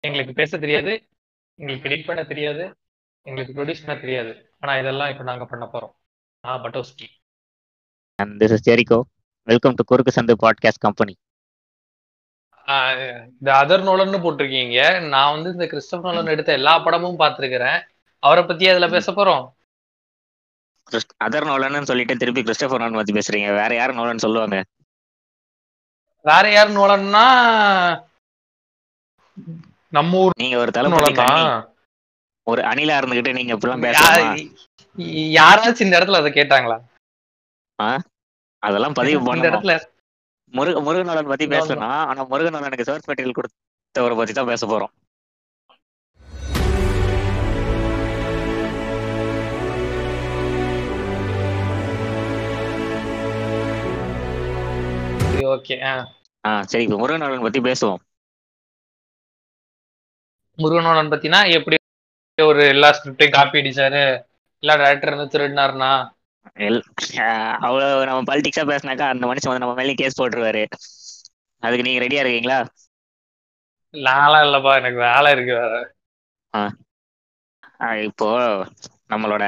எங்களுக்கு பேச தெரியாது எங்களுக்கு எடிட் பண்ண தெரியாது எங்களுக்கு ப்ரொடியூஸ் பண்ண தெரியாது. ஆனா இதெல்லாம் இப்ப நாங்க பண்ண போறோம். ஆ பட்டோஸ்கி. And this is Jericho. Welcome to குறுக்கு சந்து பாட்காஸ்ட் கம்பெனி இந்த அதர் நோலன்னு போட்டிருக்கீங்க. நான் வந்து இந்த கிறிஸ்டப் நோலன் எடுத்த எல்லா படமும் பார்த்திருக்கிறேன். அவரை பத்தி அதுல பேச போறோம். அதர் நோலன்னு சொல்லிட்டு திருப்பி கிறிஸ்டபர் நோலன் பத்தி பேசுறீங்க. வேற யாரும் நோலன் சொல்லுவாங்க? வேற யார் நோலன்னா நம்ம ஊர் நீங்க ஒரு தான் ஒரு அணிலா இருந்துகிட்டு நீங்க இப்படிலாம் பேசலாமா யாராச்சும் இந்த இடத்துல அதை கேட்டாங்களா? அதெல்லாம் பதிவு பண்ணணும். இடத்துல முருக முருகநோலன் பத்தி. பேசலாம் ஆனா முருகநோலனுக்கு சோர்ஸ் மெட்டீரியல் கொடுத்தவரை பத்தி தான் பேச போறோம். ஓகே ஆ சரி இப்ப முருகநோலன் பத்தி பேசுவோம். முருகனோலன் பத்தினா எப்படி ஒரு எல்லா ஸ்கிரிப்டையும் காப்பி அடிச்சாரு எல்லா டேரக்டர் இருந்து திருடினாருனா அவ்வளவு நம்ம பாலிடிக்ஸா பேசினாக்கா அந்த மனுஷன் வந்து நம்ம மேலேயும் கேஸ் போட்டுருவாரு. அதுக்கு நீங்க ரெடியா இருக்கீங்களா? நான்லாம் இல்லப்பா எனக்கு வேலை இருக்கு வேற. இப்போ நம்மளோட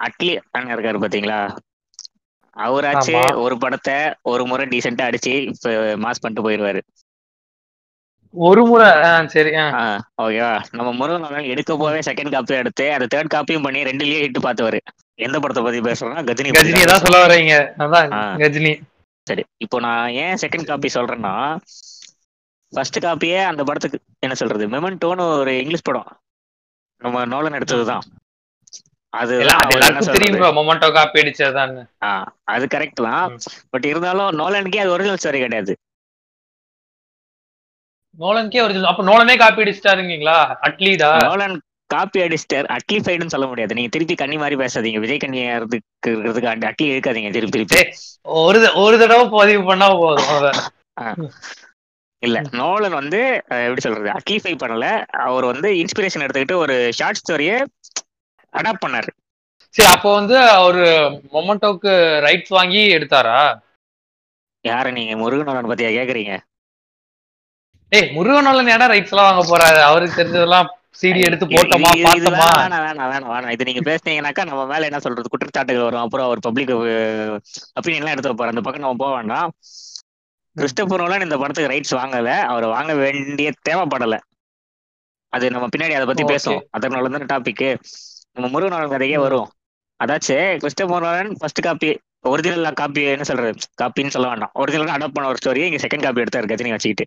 அட்லி அண்ணன் இருக்காரு பாத்தீங்களா? அவராச்சு. ஒரு படத்தை ஒரு முறை டீசெண்டா அடிச்சு இப்ப மாஸ் பண்ணிட்டு போயிருவாரு. ஒரு முறை சரி. ஓகேவா நம்ம முருகன் எடுக்க போவே செகண்ட் காப்பி எடுத்து அதை தேர்ட் காப்பியும் பண்ணி ரெண்டுலயே ஹிட் பார்த்தவரு. எந்த படத்தை பத்தி பேசுறோம்னா கஜினி கஜினி தான் சொல்ல வர்றீங்க. அதான். கஜினி. சரி இப்போ நான் ஏன் செகண்ட் காப்பி சொல்றேன்னா ஃபர்ஸ்ட் காப்பியே அந்த படத்துக்கு என்ன சொல்றது மெமெண்டோன்னு ஒரு இங்கிலீஷ் படம். நம்ம நோலன் எடுத்ததுதான் அது மொமெண்டோ காப்பி அடிச்சதுதான் அது கரெக்ட் தான். பட் இருந்தாலும் நோலனுக்கே அது ஒரிஜினல் ஸ்டோரி கிடையாது. நோலனுக்கே ஒரு அப்ப நோலனே காப்பி அடிச்சிட்டாருங்களா அட்லீடா? நோலன் காப்பி அடிஸ்டர் அட்லிஃபைடுன்னு சொல்ல முடியாது. நீங்க திருப்பி கண்ணி மாதிரி பேசாதீங்க. விஜய் கண்ணியா இருக்கிறதுக்கு அந்த அட்லி இருக்காதீங்க. திருப்பி திருப்பி. ஒரு ஒரு தடவை பதிவு பண்ணா போதும். இல்ல நோலன் வந்து எப்படி சொல்றது? அட்லிஃபை பண்ணல. அவர் வந்து இன்ஸ்பிரேஷன் எடுத்துக்கிட்டு ஒரு ஷார்ட் ஸ்டோரியை அடாப்ட் பண்ணாரு. சரி அப்போ வந்து அவரு மொமெண்டோக்கு ரைட்ஸ் வாங்கி எடுத்தாரா? யார நீங்க முருகனோலன் பத்தியா கேக்குறீங்க? ஏய் முருகனோலன் ஏடா ரைட்ஸ் எல்லாம் வாங்க போறாரு? அவருக்கு தெரிஞ்சதெல்லாம் சிடி எடுத்து போட்டோமா பார்த்தோமா? வேணாம், வேணாம் வேணாம் வேணாம் இது நீங்க பேசுனீங்கன்னாக்கா நம்ம மேல என்ன சொல்றது? குற்றச்சாட்டுகள் வரும். அப்புறம் அவர் பப்ளிக் ஒப்பீனியன் எல்லாம் எடுத்து வைப்பாரு அந்த பக்கம் நம்ம போக வேண்டாம். கிறிஸ்டபர் நோலன் இந்த படத்துக்கு ரைட்ஸ் வாங்கல. அவர் வாங்க வேண்டிய தேவைப்படல. அது நம்ம பின்னாடி அதை பத்தி. பேசுவோம் அதனால தான் டாபிக் நம்ம முருகனோலன் ம். வரும். அதாச்சு Christopher Nolan first copy original copy என்ன சொல்றது? காப்பின்னு சொல்ல வேண்டாம். ஒரிஜினல் அடாப்ட் பண்ண ஒரு ஸ்டோரியை இங்க செகண்ட் காப்பி எடுத்தாரு கஜினி வச்சுக்கிட்டு.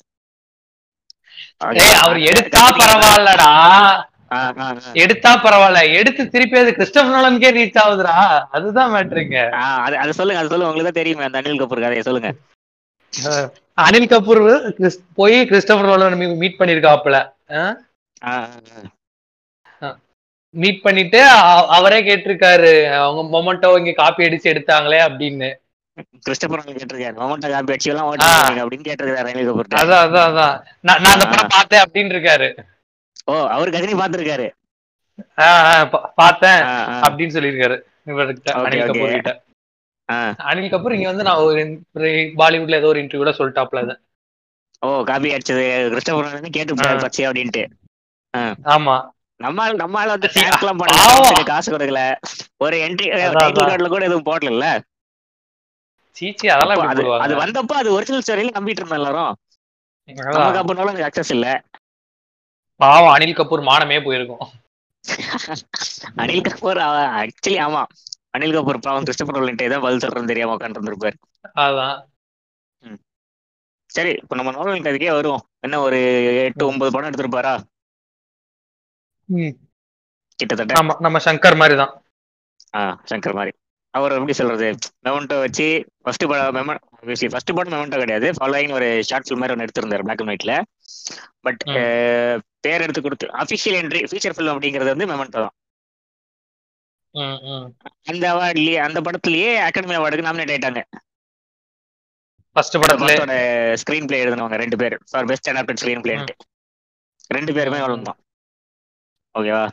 அவர் எடுத்தா பரவாயில்லடா. எடுத்தா பரவாயில்ல. எடுத்து திருப்பி அது கிறிஸ்டபர் நோலனுக்கே ரீச் ஆகுதுடா. அதுதான் மேட்ருங்க அது அது சொல்லுங்க அது சொல்லுங்க. உங்களுக்கு தான் தெரியுமே அந்த அனில் கபூர் கதையை சொல்லுங்க. அனில் கபூர் போய் கிறிஸ்டபர் நோலன் மீட் ஆ. மீட் பண்ணிட்டு அவரே கேட்டிருக்காரு. அவங்க மொமெண்டோ இங்க காப்பி அடிச்சு எடுத்தாங்களே அப்படின்னு. கிறிஸ்டபர் கேட்டிருக்காரு. மொமெண்டோ காப்பி அடிச்சு எல்லாம் ஆ. ஓட்டி அப்படின்னு கேட்டிருக்காரு கபூர் அதான் அதான் அதான். நான் அந்த படம் பார்த்தேன் அப்படின்னு இருக்காரு ஓ அவர் கஜினி பாத்துருக்காரு ஆ, ஆ, பா- பார்த்தேன் அப்படின்னு சொல்லியிருக்காரு. இவர்கிட்ட அனில். கபூர் கிட்ட. ஆ. அனில் கபூர் இங்க வந்து நான் ஒரு பாலிவுட்ல ஏதோ ஒரு இன்டர்வியூல சொல்லிட்டாப்ல அது. ஓ காப்பி அடிச்சது. கிறிஸ்டபர் நோலன் கேட்டு. பச்சை அப்படின்ட்டு. ஆமா. நம்ம நம்ம வந்து காசு கொடுக்கல. ஒரு என்ட்ரி. கார்டுல கூட எதுவும் போடல சீச்சி அதெல்லாம் அது வந்தப்போ அது ஒரிஜினல் ஸ்டோரியில நம்பிட்டு இருந்தோம் எல்லாரும். நோலன் அக்சஸ் இல்ல. பாவம் அனில் கபூர் மானமே போயிருக்கும். அனில் கபூர் ஆக்சுவலி ஆமா. அனில் கபூர் பாவம் கிறிஸ்டபர் நோலன்ட்டே தான் பதில் சொல்றேன்னு தெரியாம உட்காந்து இருந்திருப்பாரு அதான் சரி இப்போ நம்ம நோலன் கதைக்கே வருவோம். என்ன ஒரு எட்டு ஒன்பது படம் எடுத்திருப்பாரா. கிட்டத்தட்ட. நம்ம சங்கர் மாதிரி தான். ஆ சங்கர் மாதிரி. அவர் எப்படி சொல்றது? மெமெண்டோ வச்சு ஃபர்ஸ்ட் படம் மெம ஃபர்ஸ்ட் படம் மெமெண்டோ கிடையாது. ஃபாலோயிங் ஒரு ஷார்ட் ஃபிலிம் மாதிரி ஒன்று எடுத்திருந்தாரு பிளாக் அண்ட் ஒயிட்ல பட். பேர் எடுத்து கொடுத்து அஃபிஷியல் என்ட்ரி ஃபீச்சர் ஃபிலிம் அப்படிங்கிறது வந்து மெமெண்டோ தான். அந்த அவார்ட்லயே அந்த படத்துலயே அகாடமி அவார்டுக்கு நாமினேட் ஆயிட்டாங்க. ஃபர்ஸ்ட் படத்துல? ஸ்கிரீன் பிளே எழுதினவங்க ரெண்டு பேர். ஃபார் பெஸ்ட் அடாப்டட் ஸ்கிரீன் பிளேன்ட்டு ரெண்டு பேருமே அவ்வளவு தான் ஓகேவா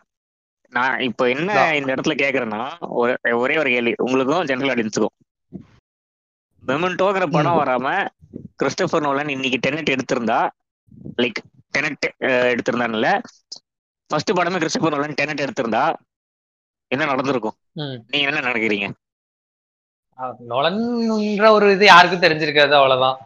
நான் இப்போ என்ன. இந்த இடத்துல கேக்குறேன்னா ஒரு ஒரே ஒரு கேள்வி. உங்களுக்கும் ஜெனரல் ஆடியன்ஸுக்கும் மெமெண்டோங்கிற படம். வராம கிறிஸ்டபர் நோலன் இன்னைக்கு டெனட் எடுத்திருந்தா லைக் டெனட் எடுத்திருந்தாங்கல்ல ஃபர்ஸ்ட் படமே கிறிஸ்டபர் நோலன் டெனட் எடுத்திருந்தா என்ன நடந்திருக்கும். நீங்க என்ன நினைக்கிறீங்க? நொலன்ற ஒரு இது யாருக்கும் தெரிஞ்சிருக்காது அவ்வளவுதான்.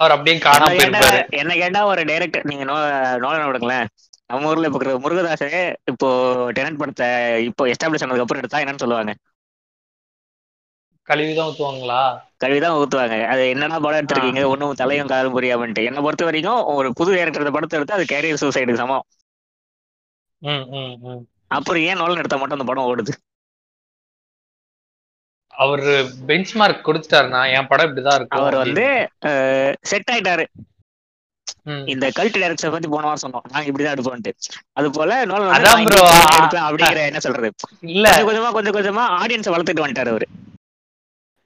அவர் அப்படியே காணாம என்ன கேட்டா போயிருப்பாரு. என்ன கேட்டா ஒரு டைரக்டர் நீங்க நோ நோலன் விடுங்களேன். நம்ம ஊர்ல இப்போ முருகதாசே இப்போ டெனட் படத்தை இப்போ எஸ்டாப்ளிஷ் ஆனதுக்கு அப்புறம் எடுத்தா என்னன்னு சொல்லுவாங்க? கழுவிதான் ஊத்துவாங்களா? கழுவிதான் ஊத்துவாங்க. அது என்னன்னா படம் எடுத்திருக்கீங்க? ஒன்றும் தலையும் காலும் புரியாமன்ட்டு. என்னை பொறுத்த வரைக்கும் ஒரு புது டேரக்டர் படத்தை எடுத்து அது கேரியர் சூசைடுக்கு சமம். ம் ம் ம். அப்புறம் ஏன் நோலன் எடுத்தா மட்டும்? அந்த படம் ஓடுது. அவரு பெஞ்ச் மார்க் கொடுத்துட்டாருன்னா என் படம் இப்படிதான் இருக்கும். அவர் வந்து செட் ஆயிட்டாரு. இந்த கல்ட் டைரக்டர் பத்தி போன வாரம் சொன்னோம். நாங்க இப்படிதான் எடுப்போம்ட்டு அது போல அப்படிங்கிற என்ன சொல்றது? இல்ல. கொஞ்சம் கொஞ்சமா கொஞ்சம் ஆடியன்ஸ் வளர்த்துட்டு வந்துட்டாரு அவரு.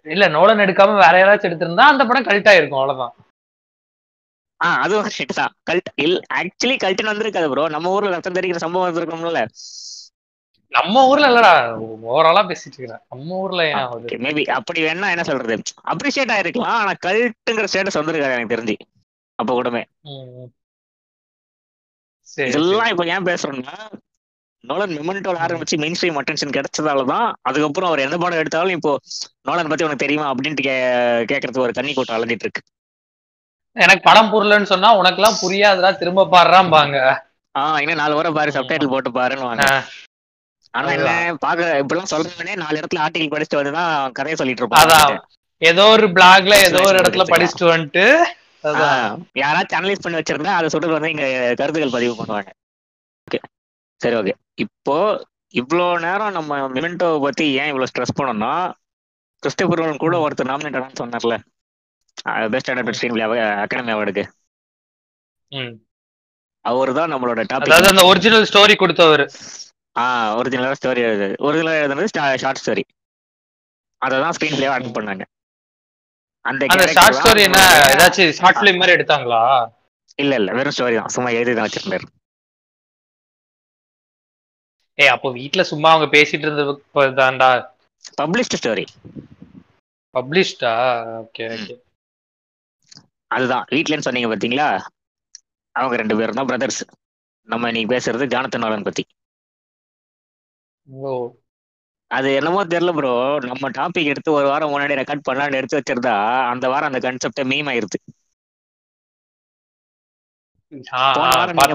இல்ல நோலன் எடுக்காம வேற யாராச்சும் எடுத்திருந்தா அந்த படம் கல்ட் ஆயிருக்கும் அவ்வளவுதான். ஆ அதுவும் கரெக்ட் தான். கல்ட் இல் ஆக்சுவலி கல்ட்டுன்னு வந்திருக்காது ப்ரோ நம்ம ஊர்ல ரத்தம் தெரிக்கிற சம்பவம் வந்திருக்கோம்ல. நம்ம ஊர்ல இல்லடா. ஓவராலா பேசிட்டு இருக்கிறேன் நம்ம ஊர்ல மேபி அப்படி வேணா என்ன சொல்றது? அப்ரிஷியேட் ஆயிருக்கலாம் ஆனா கல்ட்டுங்கிற ஸ்டேட்டஸ் வந்திருக்காது எனக்கு தெரிஞ்சு. அப்ப கூடமே. இதெல்லாம் இப்ப ஏன் பேசுறோம்னா நோலன் மெமெண்டோல ஆரம்பிச்சு மெயின் ஸ்ட்ரீம் அட்டென்ஷன் கிடைச்சதால தான் அதுக்கப்புறம் அவர் எந்த படம் எடுத்தாலும் இப்போ நோலன் பத்தி உனக்கு தெரியுமா அப்படின்ட்டு கே கேட்கறதுக்கு ஒரு கண்ணி கூட்டம் அலைஞ்சிட்டு இருக்கு எனக்கு படம் புரியலன்னு சொன்னா உனக்கு எல்லாம் புரியாதுடா திரும்ப பாடுறாம்பாங்க ஆஹ் இன்னும் நாலு வாரம் பாரு. சப்டைட்டில் போட்டு பாருன்னு வாங்க. ஆனா என்ன பாக்க இப்படிலாம் சொல்றவனே நாலு இடத்துல ஆர்டிகல் படிச்சுட்டு வந்துதான் கதையை சொல்லிட்டு இருப்பான் ஏதோ ஒரு பிளாக்ல ஏதோ ஒரு இடத்துல. படிச்சுட்டு வந்துட்டு யாராச்சும் அனலைஸ் பண்ணி வச்சிருந்தா அதை சொல்றது வந்து இங்க கருத்துக்கள் பதிவு பண்ணுவாங்க. ஓகே. சரி ஓகே. இப்போ இவ்வளோ நேரம் நம்ம மெமெண்டோவை பத்தி ஏன் இவ்வளவு ஸ்ட்ரெஸ் பண்ணோம்னா கிறிஸ்டபர் நோலன் கூட ஒருத்தர் நாமினேட் ஆனான்னு சொன்னார்ல. Best adapted screen play academy அவார்டுக்கு. அவர் தான் நம்மளோட அதாவது டாபிக் அந்த ஒரிஜினல் ஸ்டோரி கொடுத்தவர். ஆ ஒரிஜினலாக ஸ்டோரி எழுது ஒரிஜினலாக எழுதுனது ஷார்ட் ஸ்டோரி அதை தான் ஸ்க்ரீன் பிளேவா அட்டன் பண்ணாங்க. அந்த ஷார்ட் ஸ்டோரி என்ன? ஏதாச்சும் ஷார்ட் பிலிம் மாதிரி எடுத்தாங்களா? இல்ல இல்ல வெறும் ஸ்டோரி தான். சும்மா எழுதி தான் வச்சிருந்தாரு ஏய் அப்போ வீட்ல சும்மா அவங்க பேசிட்டு இருந்தது தான்டா பப்ளிஷ்டு ஸ்டோரி பப்ளிஷ்டா ஓகே. ஓகே அதுதான். வீட்லன்னு சொன்னீங்க பாத்தீங்களா? அவங்க ரெண்டு பேரும் தான் பிரதர்ஸ் நம்ம இன்னைக்கு பேசுறது ஜானத்தன் நோலன் பத்தி. ஓ அது என்னமோ தெரியல ப்ரோ நம்ம டாபிக் எடுத்து ஒரு வாரம் முன்னாடி ரெக்கார்ட் பண்ணலாம்னு எடுத்து வச்சிருந்தா அந்த வாரம் அந்த கான்செப்டே மீம் ஆயிருது.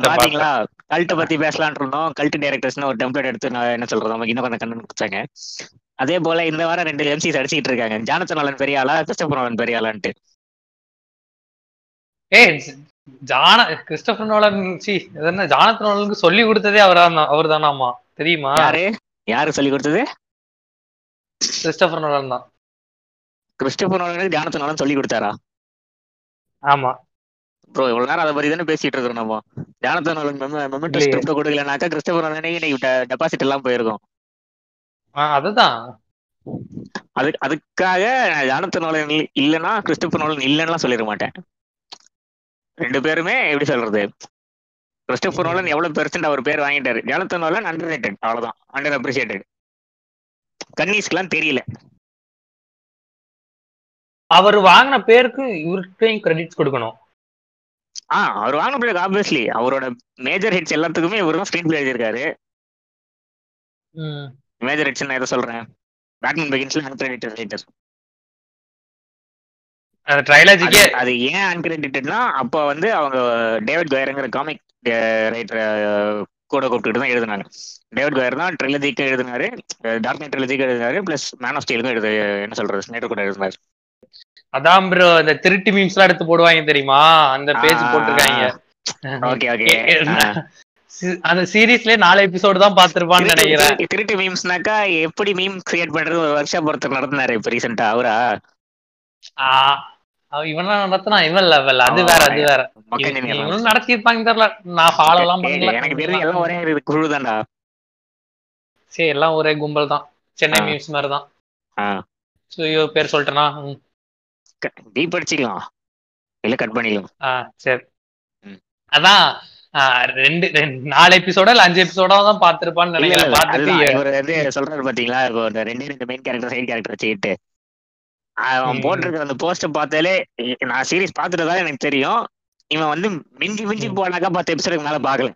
பாத்தீங்களா? கல்ட்ட பத்தி பேசலாம்னு இருந்தோம். கல்ட் டைரக்டர்ஸ்னு ஒரு டெம்ப்ளேட் எடுத்து நான் என்ன சொல்றது நமக்கு இன்னும் கொஞ்சம் கண்ணு கொடுத்தாங்க அதே போல இந்த வாரம் ரெண்டு எம்சிஸ் அடிச்சுட்டு இருக்காங்க. ஜானத்தன் நோலன் பெரிய ஆளா கிறிஸ்டபர் நோலன் பெரிய ஆளான்ட்டு. ஏய் ஜான கிறிஸ்டபர் நோலன் சி ஜானத்தன் நோலனுக்கு சொல்லி கொடுத்ததே அவர்தான் அவர் தானாமா தெரியுமா? யாரு? யாரு சொல்லி கொடுத்தது? கிறிஸ்டபர் நோலன் தான். கிறிஸ்டபர் நோலனுக்கு ஜானத்தன் நோலன் சொல்லி கொடுத்தாரா? ஆமா. ப்ரோ இவ்வளவு நேரம் அதை பத்தி தானே பேசிட்டு இருக்கிறோம் நம்ம. Jonathan Nolan Memento. ஸ்கிரிப்ட் கொடுக்கலனாக்கா கிறிஸ்டபர் நோலனே இன்னைக்கு டெபாசிட் எல்லாம் போயிருக்கும். அதுதான். அது அதுக்காக ஜானத்தன் நோலன் இல்ல- இல்லைன்னா கிறிஸ்டபர் நோலன் இல்லைன்னா சொல்லிட மாட்டேன். ரெண்டு பேருமே எப்படி சொல்றது? கிறிஸ்டபர் நோலன் எவ்வளவு பெர்சென்ட் அவர் பேர் வாங்கிட்டாரு? ஜானத்தன் நோலன் அண்டர் ரேட்டட் அவ்வளவுதான். அண்டர் அப்ரிசியேட்டட் கன்னிஸ்க்குலாம் தெரியல. அவர் வாங்கின பேருக்கு இவருக்கையும் கிரெடிட்ஸ் கொடுக்கணும். ஆ அவர் வாங்கின பிறகு ஆப்வியஸ்லி அவரோட மேஜர் ஹிட்ஸ் எல்லாத்துக்குமே இவர் தான் ஸ்க்ரீன் பிளே எழுதியிருக்காரு மேஜர் ஹிட்ஸ் நான் எதை சொல்றேன்? பேட்மேன் பிகின்ஸ்ல அன்கிரெடிட்டட் ரைட்டர் அந்த ட்ரைலாஜிக்கே அது ஏன் அன்கிரெடிட்டட்னா அப்போ வந்து அவங்க டேவிட் கோயருங்கிற காமிக் ரைட்டர் கூட கூப்பிட்டுட்டு தான் எழுதினாங்க டேவிட் கோயர் தான் ட்ரிலஜிக்கு எழுதினாரு டார்க் நைட் ட்ரிலஜிக்கு எழுதினாரு பிளஸ் மேன் ஆஃப் ஸ்டீலுக்கும் எழுது என்ன சொல்றது ஸ்னைடர் கூட எழுதினாரு. அதான் ப்ரோ அந்த திருட்டு மீம்ஸ் எல்லாம் எடுத்து போடுவாங்க தெரியுமா? அந்த பேஜ். போட்டிருக்காங்க. ஓகே ஓகே அந்த சீரீஸ்லயே நாலு எபிசோடு தான் பாத்திருப்பான்னு நினைக்கிறேன். திருட்டு மீம்ஸ்னாக்கா எப்படி மீம் கிரியேட் பண்றது ஒரு ஒர்க் ஷாப் ஒருத்தர் நடத்தினாரு இப்ப ரீசெண்டா அவரா? ஆ, அவன் இவனா நடத்தினா இவன் லெவல் அது வேற அது வேற. இவனும் நடத்திருப்பாங்க தெரியல. நான் ஃபாலோ எல்லாம் பண்ணல. எனக்கு தெரிஞ்சு எல்லாம் ஒரே குழு தான்டா சரி எல்லாம் ஒரே கும்பல் தான். சென்னை. மீம்ஸ் மாதிரி தான். ஆ. ஐயோ பேர் சொல்லிட்டேனா. நீ படிச்சுக்கலாம். இல்ல கட் பண்ணிக்கலாம். ஆ சரி. அதான் ரெண்டு நாலு எபிசோடா இல்ல அஞ்சு எபிசோடா தான் பாத்திருப்பான்னு நினைக்கிறேன். வந்து சொல்றாரு பாத்தீங்களா? இப்போ ரெண்டே ரெண்டு மெயின் கேரக்டர் சைடு கேரக்டர் வச்சுக்கிட்டு. அவன் ம். போட்டிருக்கிற அந்த போஸ்டர் பார்த்தாலே நான் சீரிஸ் பார்த்துட்டு தான் எனக்கு தெரியும். இவன் வந்து மிஞ்சி மிஞ்சி. போனாக்கா பத்து எபிசோடுக்கு மேல பாக்கல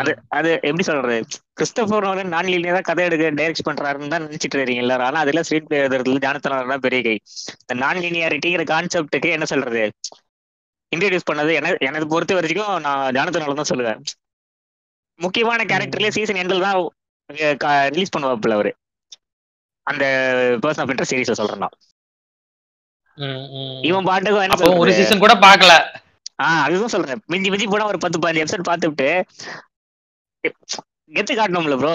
அது. அது எப்படி சொல்றது? கிறிஸ்டபர் நோலன் நான் லீனியரா கதை எடுக்க டைரக்ட் பண்றாருன்னு தான் நினைச்சிட்டு இருக்கீங்க எல்லாரும். ஆனா அதுல ஸ்ட்ரீட் பிளே எழுதுறதுல ஜானத்தனால தான் பெரிய கை இந்த நான் லீனியாரிட்டிங்கிற கான்செப்டுக்கு என்ன சொல்றது? இன்ட்ரடியூஸ் பண்ணது என எனது பொறுத்த வரைக்கும் நான் ஜானத்தனால தான் சொல்லுவேன். முக்கியமான கேரக்டர்லயே சீசன் எண்டில் தான் ரிலீஸ் பண்ணுவாப்புல அவரு. அந்த பர்சன் ஆஃப் இன்ட்ரெஸ்ட் சீரீஸ்ல சொல்றேன் நான். இவன் பாட்டுக்கும் என்ன ஒரு சீசன் கூட பார்க்கல ஆஹ் அதுதான் சொல்றேன். மிஞ்சி மிஞ்சி போனா ஒரு பத்து பதினஞ்சு எபிசோட் பார்த்துட்டு கெத்து காட்டணும்ல ப்ரோ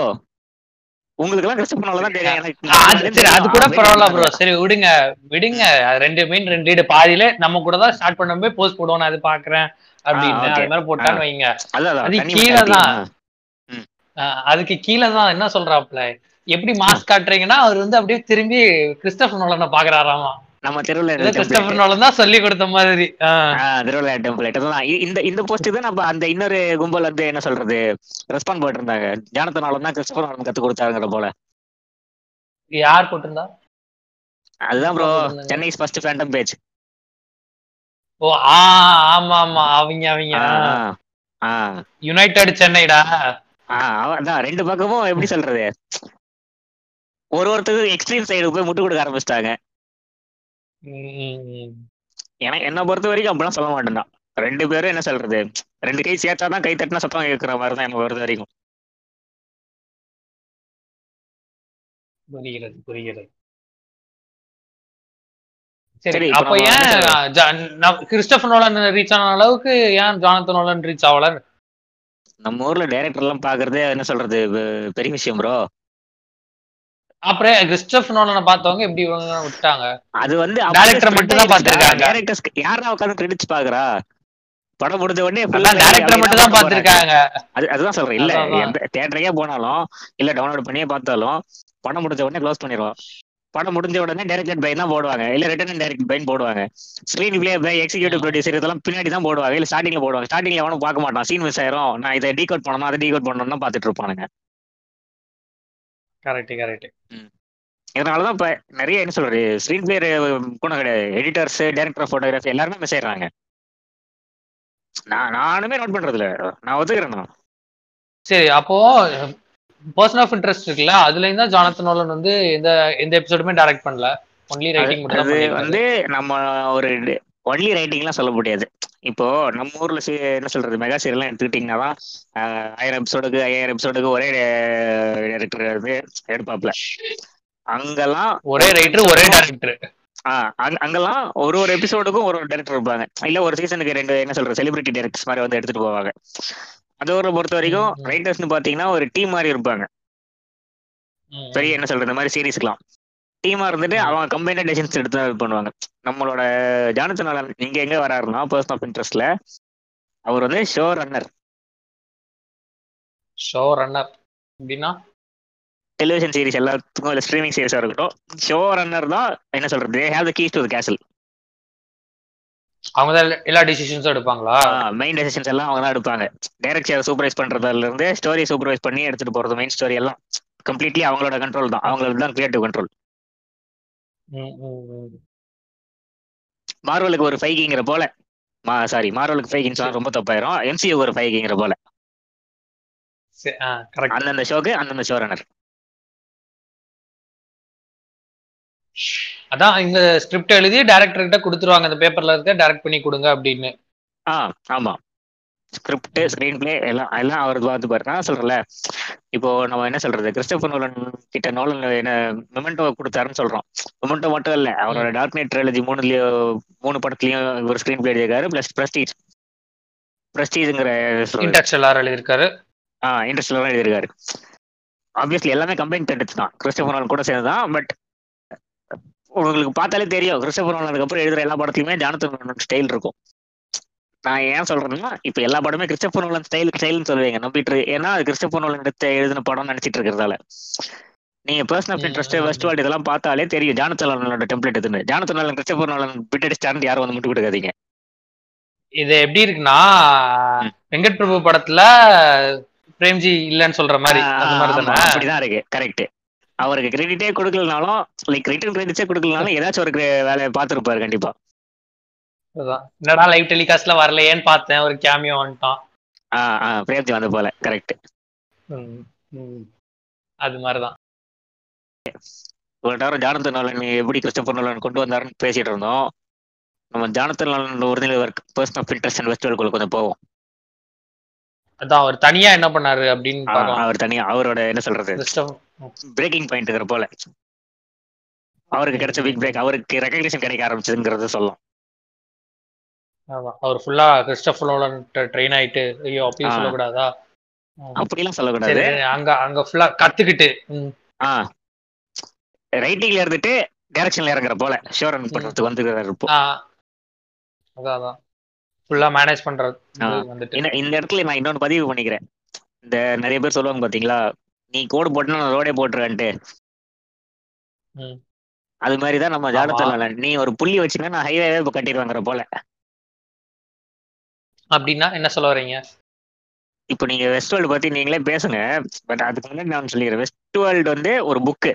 உங்களுக்கு எல்லாம் கிறிஸ்டபர் தான் தெரியும். அது கூட பரவாயில்ல ப்ரோ சரி விடுங்க. விடுங்க. ரெண்டு மீன் ரெண்டு பாதியில நம்ம கூட தான் ஸ்டார்ட் பண்ணும்போது போஸ்ட் போடுவோம். அது பாக்குறேன் அப்படின்னு. அது மாதிரி போட்டான்னு வைங்க. அது கீழே. தான். அதுக்கு கீழே தான் என்ன சொல்றாப்ல எப்படி மாஸ்க் காட்டுறீங்கன்னா அவர் வந்து அப்படியே திரும்பி கிறிஸ்டபர் நோலனை பாக்குறாராமா நம்ம தெருவுல கிறிஸ்டபர் நோலன் தான் சொல்லி கொடுத்த மாதிரி. ஆஹ் திருவிழா டெம்ப்ளேட் இ- இந்த இந்த போஸ்ட் தான் நம்ம அந்த இன்னொரு கும்பல் வந்து என்ன சொல்றது? ரெஸ்பாண்ட் பண்ணிட்டு இருந்தாங்க ஜானத்தனால தான் கிறிஸ்டபர் நோலன் கத்து கொடுத்தாங்கிற போல. யார் போட்டிருந்தா? அதுதான் bro? Chennai first fandom page ஓ ஆ ஆமா ஆமா. அவங்க அவங்க. யுனைடெட் சென்னைடா. அதான் ரெண்டு பக்கமும் எப்படி சொல்றது? ஒரு ஒருத்தருக்கு எக்ஸ்ட்ரீம் சைடு போய் முட்டு கொடுக்க ஆரம்பிச்சிட்டாங்க. எனக்கு என்ன பொறுத்த வரைக்கும் அப்படிலாம் சொல்ல மாட்டேன். ரெண்டு பேரும் என்ன சொல்றது? ரெண்டு கை சேர்த்தா தான் கை தட்டினா சத்தம் கேட்கிற மாதிரி தான் எனக்கு பொறுத்த வரைக்கும். புரிகிறது புரிகிறது. சரி அப்ப ஏன் கிறிஸ்டபர் நோலன் ரீச் ஆன அளவுக்கு ஏன் ஜானத்தன் நோலன் ரீச் ஆகல? நம்ம ஊர்ல டைரக்டர் எல்லாம் பாக்குறதே என்ன சொல்றது? பெரிய விஷயம் ப்ரோ அப்புறம் கிறிஸ்டபர் நோலனை பார்த்தவங்க எப்படி இவங்க விட்டாங்க? அது வந்து Director மட்டும் தான் பார்த்திருக்காங்க. டேரக்டர்ஸ் யாரா உட்காந்து கிரெடிட்ஸ் பாக்குறா படம் முடிஞ்ச உடனே டேரக்டர் மட்டும் தான். பாத்திருக்காங்க அது அதுதான் சொல்றேன். இல்ல தியேட்டருக்கே போனாலும் இல்ல டவுன்லோட் பண்ணியே பார்த்தாலும் படம் முடிஞ்ச உடனே க்ளோஸ் பண்ணிடுவோம் படம் முடிஞ்ச உடனே டைரக்டட் பை தான் போடுவாங்க. இல்ல ரிட்டர்ன் டைரக்ட் பைன் போடுவாங்க. Screen play by executive producer இதெல்லாம் பின்னாடி தான் போடுவாங்க. இல்ல ஸ்டார்டிங்ல போடுவாங்க. ஸ்டார்டிங்ல எவனும் பார்க்க மாட்டான். சீன் மிஸ் ஆயிரும். நான் இதை டீகோட் பண்ணணும் அதை டீகோட் பண்ணணும் தான் பார்த்துட்டு இருப்பானுங்க. Correct correct. இதனாலதான் இப்ப நிறைய என்ன சொல்றது ஸ்க்ரீன் பிளே கூட கிடையாது. எடிட்டர்ஸ் டைரக்டர் போட்டோகிராஃபி எல்லாருமே மிஸ் ஆயிடுறாங்க. நான் நானுமே நோட் பண்றது இல்ல நான் ஒத்துக்கிறேன். சரி அப்போ பர்சன் ஆஃப் இன்ட்ரெஸ்ட் இருக்குல்ல அதுல இருந்தா ஜானத்தன் நோலன் வந்து எந்த எந்த எபிசோடுமே டைரக்ட் பண்ணல. ஒன்லி ரைட்டிங் மட்டும் வந்து நம்ம ஒரு ஒன்லி ரைட்டிங்லாம் சொல்ல முடியாது. இப்போ நம்ம ஊர்ல சி- என்ன சொல்றது மெகா சீரியல்லாம் எடுத்துக்கிட்டீங்கன்னா ஆயிரம் எபிசோடுக்கு ஐயாயிரம் எபிசோடுக்கு ஒரே டைரக்டர் வந்து எடுப்பாப்ல. அங்கெல்லாம் ஒரே ரைட்டர் ஒரே டைரக்டர் அங்கெல்லாம் ஒரு ஒரு எபிசோடுக்கும் ஒரு ஒரு டேரக்டர் இருப்பாங்க. இல்ல ஒரு சீசனுக்கு ரெண்டு என்ன சொல்றது செலிபிரிட்டி டேரக்டர்ஸ் மாதிரி வந்து எடுத்துட்டு போவாங்க. அது ஒரு பொறுத்த வரைக்கும். ரைட்டர்ஸ்னு பாத்தீங்கன்னா ஒரு டீம் மாதிரி இருப்பாங்க. பெரிய என்ன சொல்றது இந்த மாதிரி சீரிஸ்க்குலாம் டீமா இருந்துட்டு. அவங்க அவங்க கம்பைனா டெசிஷன்ஸ் எடுத்து இது பண்ணுவாங்க. நம்மளோட ஜானத்தனால இங்க எங்க வராருன்னா பர்சன் ஆஃப் இன்ட்ரெஸ்ட்ல அவர் வந்து ஷோ ரன்னர் ஷோ ரன்னர் அப்படின்னா? டெலிவிஷன் சீரிஸ் எல்லாத்துக்கும் இல்ல ஸ்ட்ரீமிங் சீரிஸா இருக்கட்டும் ஷோ ரன்னர் தான் என்ன சொல்றது they have the keys to castle அவங்க தான் எல்லா டிசிஷன்ஸும் எடுப்பாங்களா? மெயின் டெசிஷன்ஸ் எல்லாம் அவங்க தான் எடுப்பாங்க. டைரக்ட் சூப்பர்வைஸ் பண்றதுல இருந்து ஸ்டோரி சூப்பர்வைஸ் பண்ணி எடுத்துட்டு போறது மெயின் ஸ்டோரி எல்லாம். கம்ப்ளீட்லி அவங்களோட கண்ட்ரோல் தான். அவங்களுக்கு தான் கிரியேட்டிவ் கண்ட்ரோல். மார்வலுக்கு ஒரு ஃபைகிங்கிற போல. மா சாரி மார்வலுக்கு ஃபைகிங் சொன்னா ரொம்ப தப்பாயிரும். எம்சியூ ஒரு ஃபைகிங்கிற போல. அந்தந்த ஷோக்கு அந்தந்த ஷோ ரன்னர் அதான் இந்த ஸ்கிரிப்ட் எழுதி டைரக்டர் கிட்ட கொடுத்துருவாங்க. அந்த பேப்பர்ல இருக்க டைரக்ட் பண்ணி கொடுங்க அப்படின்னு. ஆ ஆமா. ஸ்கிரிப்ட் ஸ்கிரீன் பிளே எல்லாம் எல்லாம் அவர் பார்த்து பாரு நான் சொல்றேன்ல இப்போ நம்ம என்ன சொல்றது? கிறிஸ்டபர் நோலன் கிட்ட நோலன் என்ன மொமெண்டோ கொடுத்தாருன்னு சொல்றோம். மொமெண்டோ மட்டும் இல்ல அவரோட டார்க் நைட் ட்ரைலஜி மூணுலயும் மூணு படத்துலயும் ஒரு ஸ்கிரீன் பிளே எழுதியிருக்காரு பிளஸ் பிரஸ்டீஜ் பிரஸ்டீஜ்ங்கிற இன்டர்ஸ்டெல்லார் எழுதியிருக்காரு. ஆ இண்டஸ்ட்ரியல் எழுதியிருக்காரு. ஆப்வியஸ்லி எல்லாமே கம்பைன் கிரெடிட்ஸ் தான். கிறிஸ்டபர் நோலன் கூட சேர்ந்து தான் பட் உங்களுக்கு பார்த்தாலே தெரியும். கிறிஸ்டபர் நோலனுக்கு அப்புறம் எழுதுற எல்லா படத்துலயுமே ஜானத்தன் ஸ்டைல் இருக்கும். நான் ஏன் சொல்றேன்னா இப்ப எல்லா படமே கிறிஸ்டபர் நோலன் ஸ்டைல் ஸ்டைல்னு சொல்லுவீங்க நம்பிட்டு. ஏன்னா அது கிறிஸ்டபர் நோலன் எடுத்து எழுதின படம் நினைச்சிட்டு இருக்கிறதால. நீங்க Person of Interest first world இதெல்லாம் பார்த்தாலே தெரியும் ஜானத்தன் நோலனோட டெம்ப்ளேட் எதுன்னு Jonathan Nolan Christopher Nolan bit அடிச்சாரு யாரும் வந்து முட்டு கொடுக்காதீங்க. இது எப்படி இருக்குன்னா. வெங்கட் பிரபு படத்துல பிரேம்ஜி இல்லன்னு சொல்ற மாதிரி அந்த மாதிரி ஆமா, தானே அப்படிதான் இருக்கு கரெக்ட் அவருக்கு கிரெடிட்டே கொடுக்கலனாலும் லைக் ரிட்டன் கிரெடிட்ஸே கொடுக்கலனாலும் ஏதாச்சும் ஒரு வேலையை பார்த்துருப்பாரு கண்டிப்பா. என்னடா லைவ் டெலிகாஸ்ட்ல வரலையேன்னு பார்த்தேன். ஒரு கேமியோ வந்துட்டான். ஆ ஆ பிரேம்ஜி வந்த போல. கரெக்ட். அது மாதிரிதான். ஒரு நேரம் ஜானத்தன் நாளன் எப்படி கிறிஸ்டபர் நாளன் கொண்டு வந்தாருன்னு பேசிட்டு இருந்தோம். நம்ம Jonathan Nolan original work Person of Interest and ஃபெஸ்டிவல்குள்ள கொஞ்சம் போவோம். அதான் அவர் தனியா என்ன பண்ணாரு அப்படின்னு அவர் தனியா அவரோட என்ன சொல்றது? பிரேக்கிங் பாயிண்ட் இருக்கிற போல. அவருக்கு கிடைச்ச பிக் பிரேக் அவருக்கு ரெகக்னிஷன் கிடைக்க ஆரம்பிச்சதுங்கிறத சொல்லலாம். ஆமா. அவர் ஃபுல்லா கிறிஸ்டபர் நோலன் ட்ரெயின் ஆயிட்டு ஐயோ அப்பயும் ஆ. சொல்லக்கூடாதா? அப்படிலாம் சொல்லக்கூடாது. அங்க அங்க ஃபுல்லா கத்துக்கிட்டு ஆ. ரைட்டிங்ல இருந்துட்டு டைரக்ஷன்ல இறங்குற போல ஷோர் ரன் பண்றதுக்கு வந்துருக்காரு இப்போ அதான் அதான். ஃபுல்லா மேனேஜ் பண்றது இந்த இடத்துல நான் இன்னொன்னு பதிவு பண்ணிக்கிறேன். இந்த நிறைய பேர் சொல்லுவாங்க பாத்தீங்களா? நீ கோடு போட்டுனா நான் ரோடே போட்டுருவேன்ட்டு. அது மாதிரி தான் நம்ம. ஜானத்தன் நீ ஒரு புள்ளி வச்சுன்னா நான் ஹைவேவே இப்போ கட்டிடுவாங்கிற போல. அப்படின்னா என்ன சொல்ல வர்றீங்க? இப்போ நீங்க வெஸ்ட் வேர்ல்டு பத்தி நீங்களே பேசுங்க. பட் அதுக்கு முன்னாடி நான் சொல்லிடுறேன். வெஸ்ட் வேர்ல்டு வந்து ஒரு புக்கு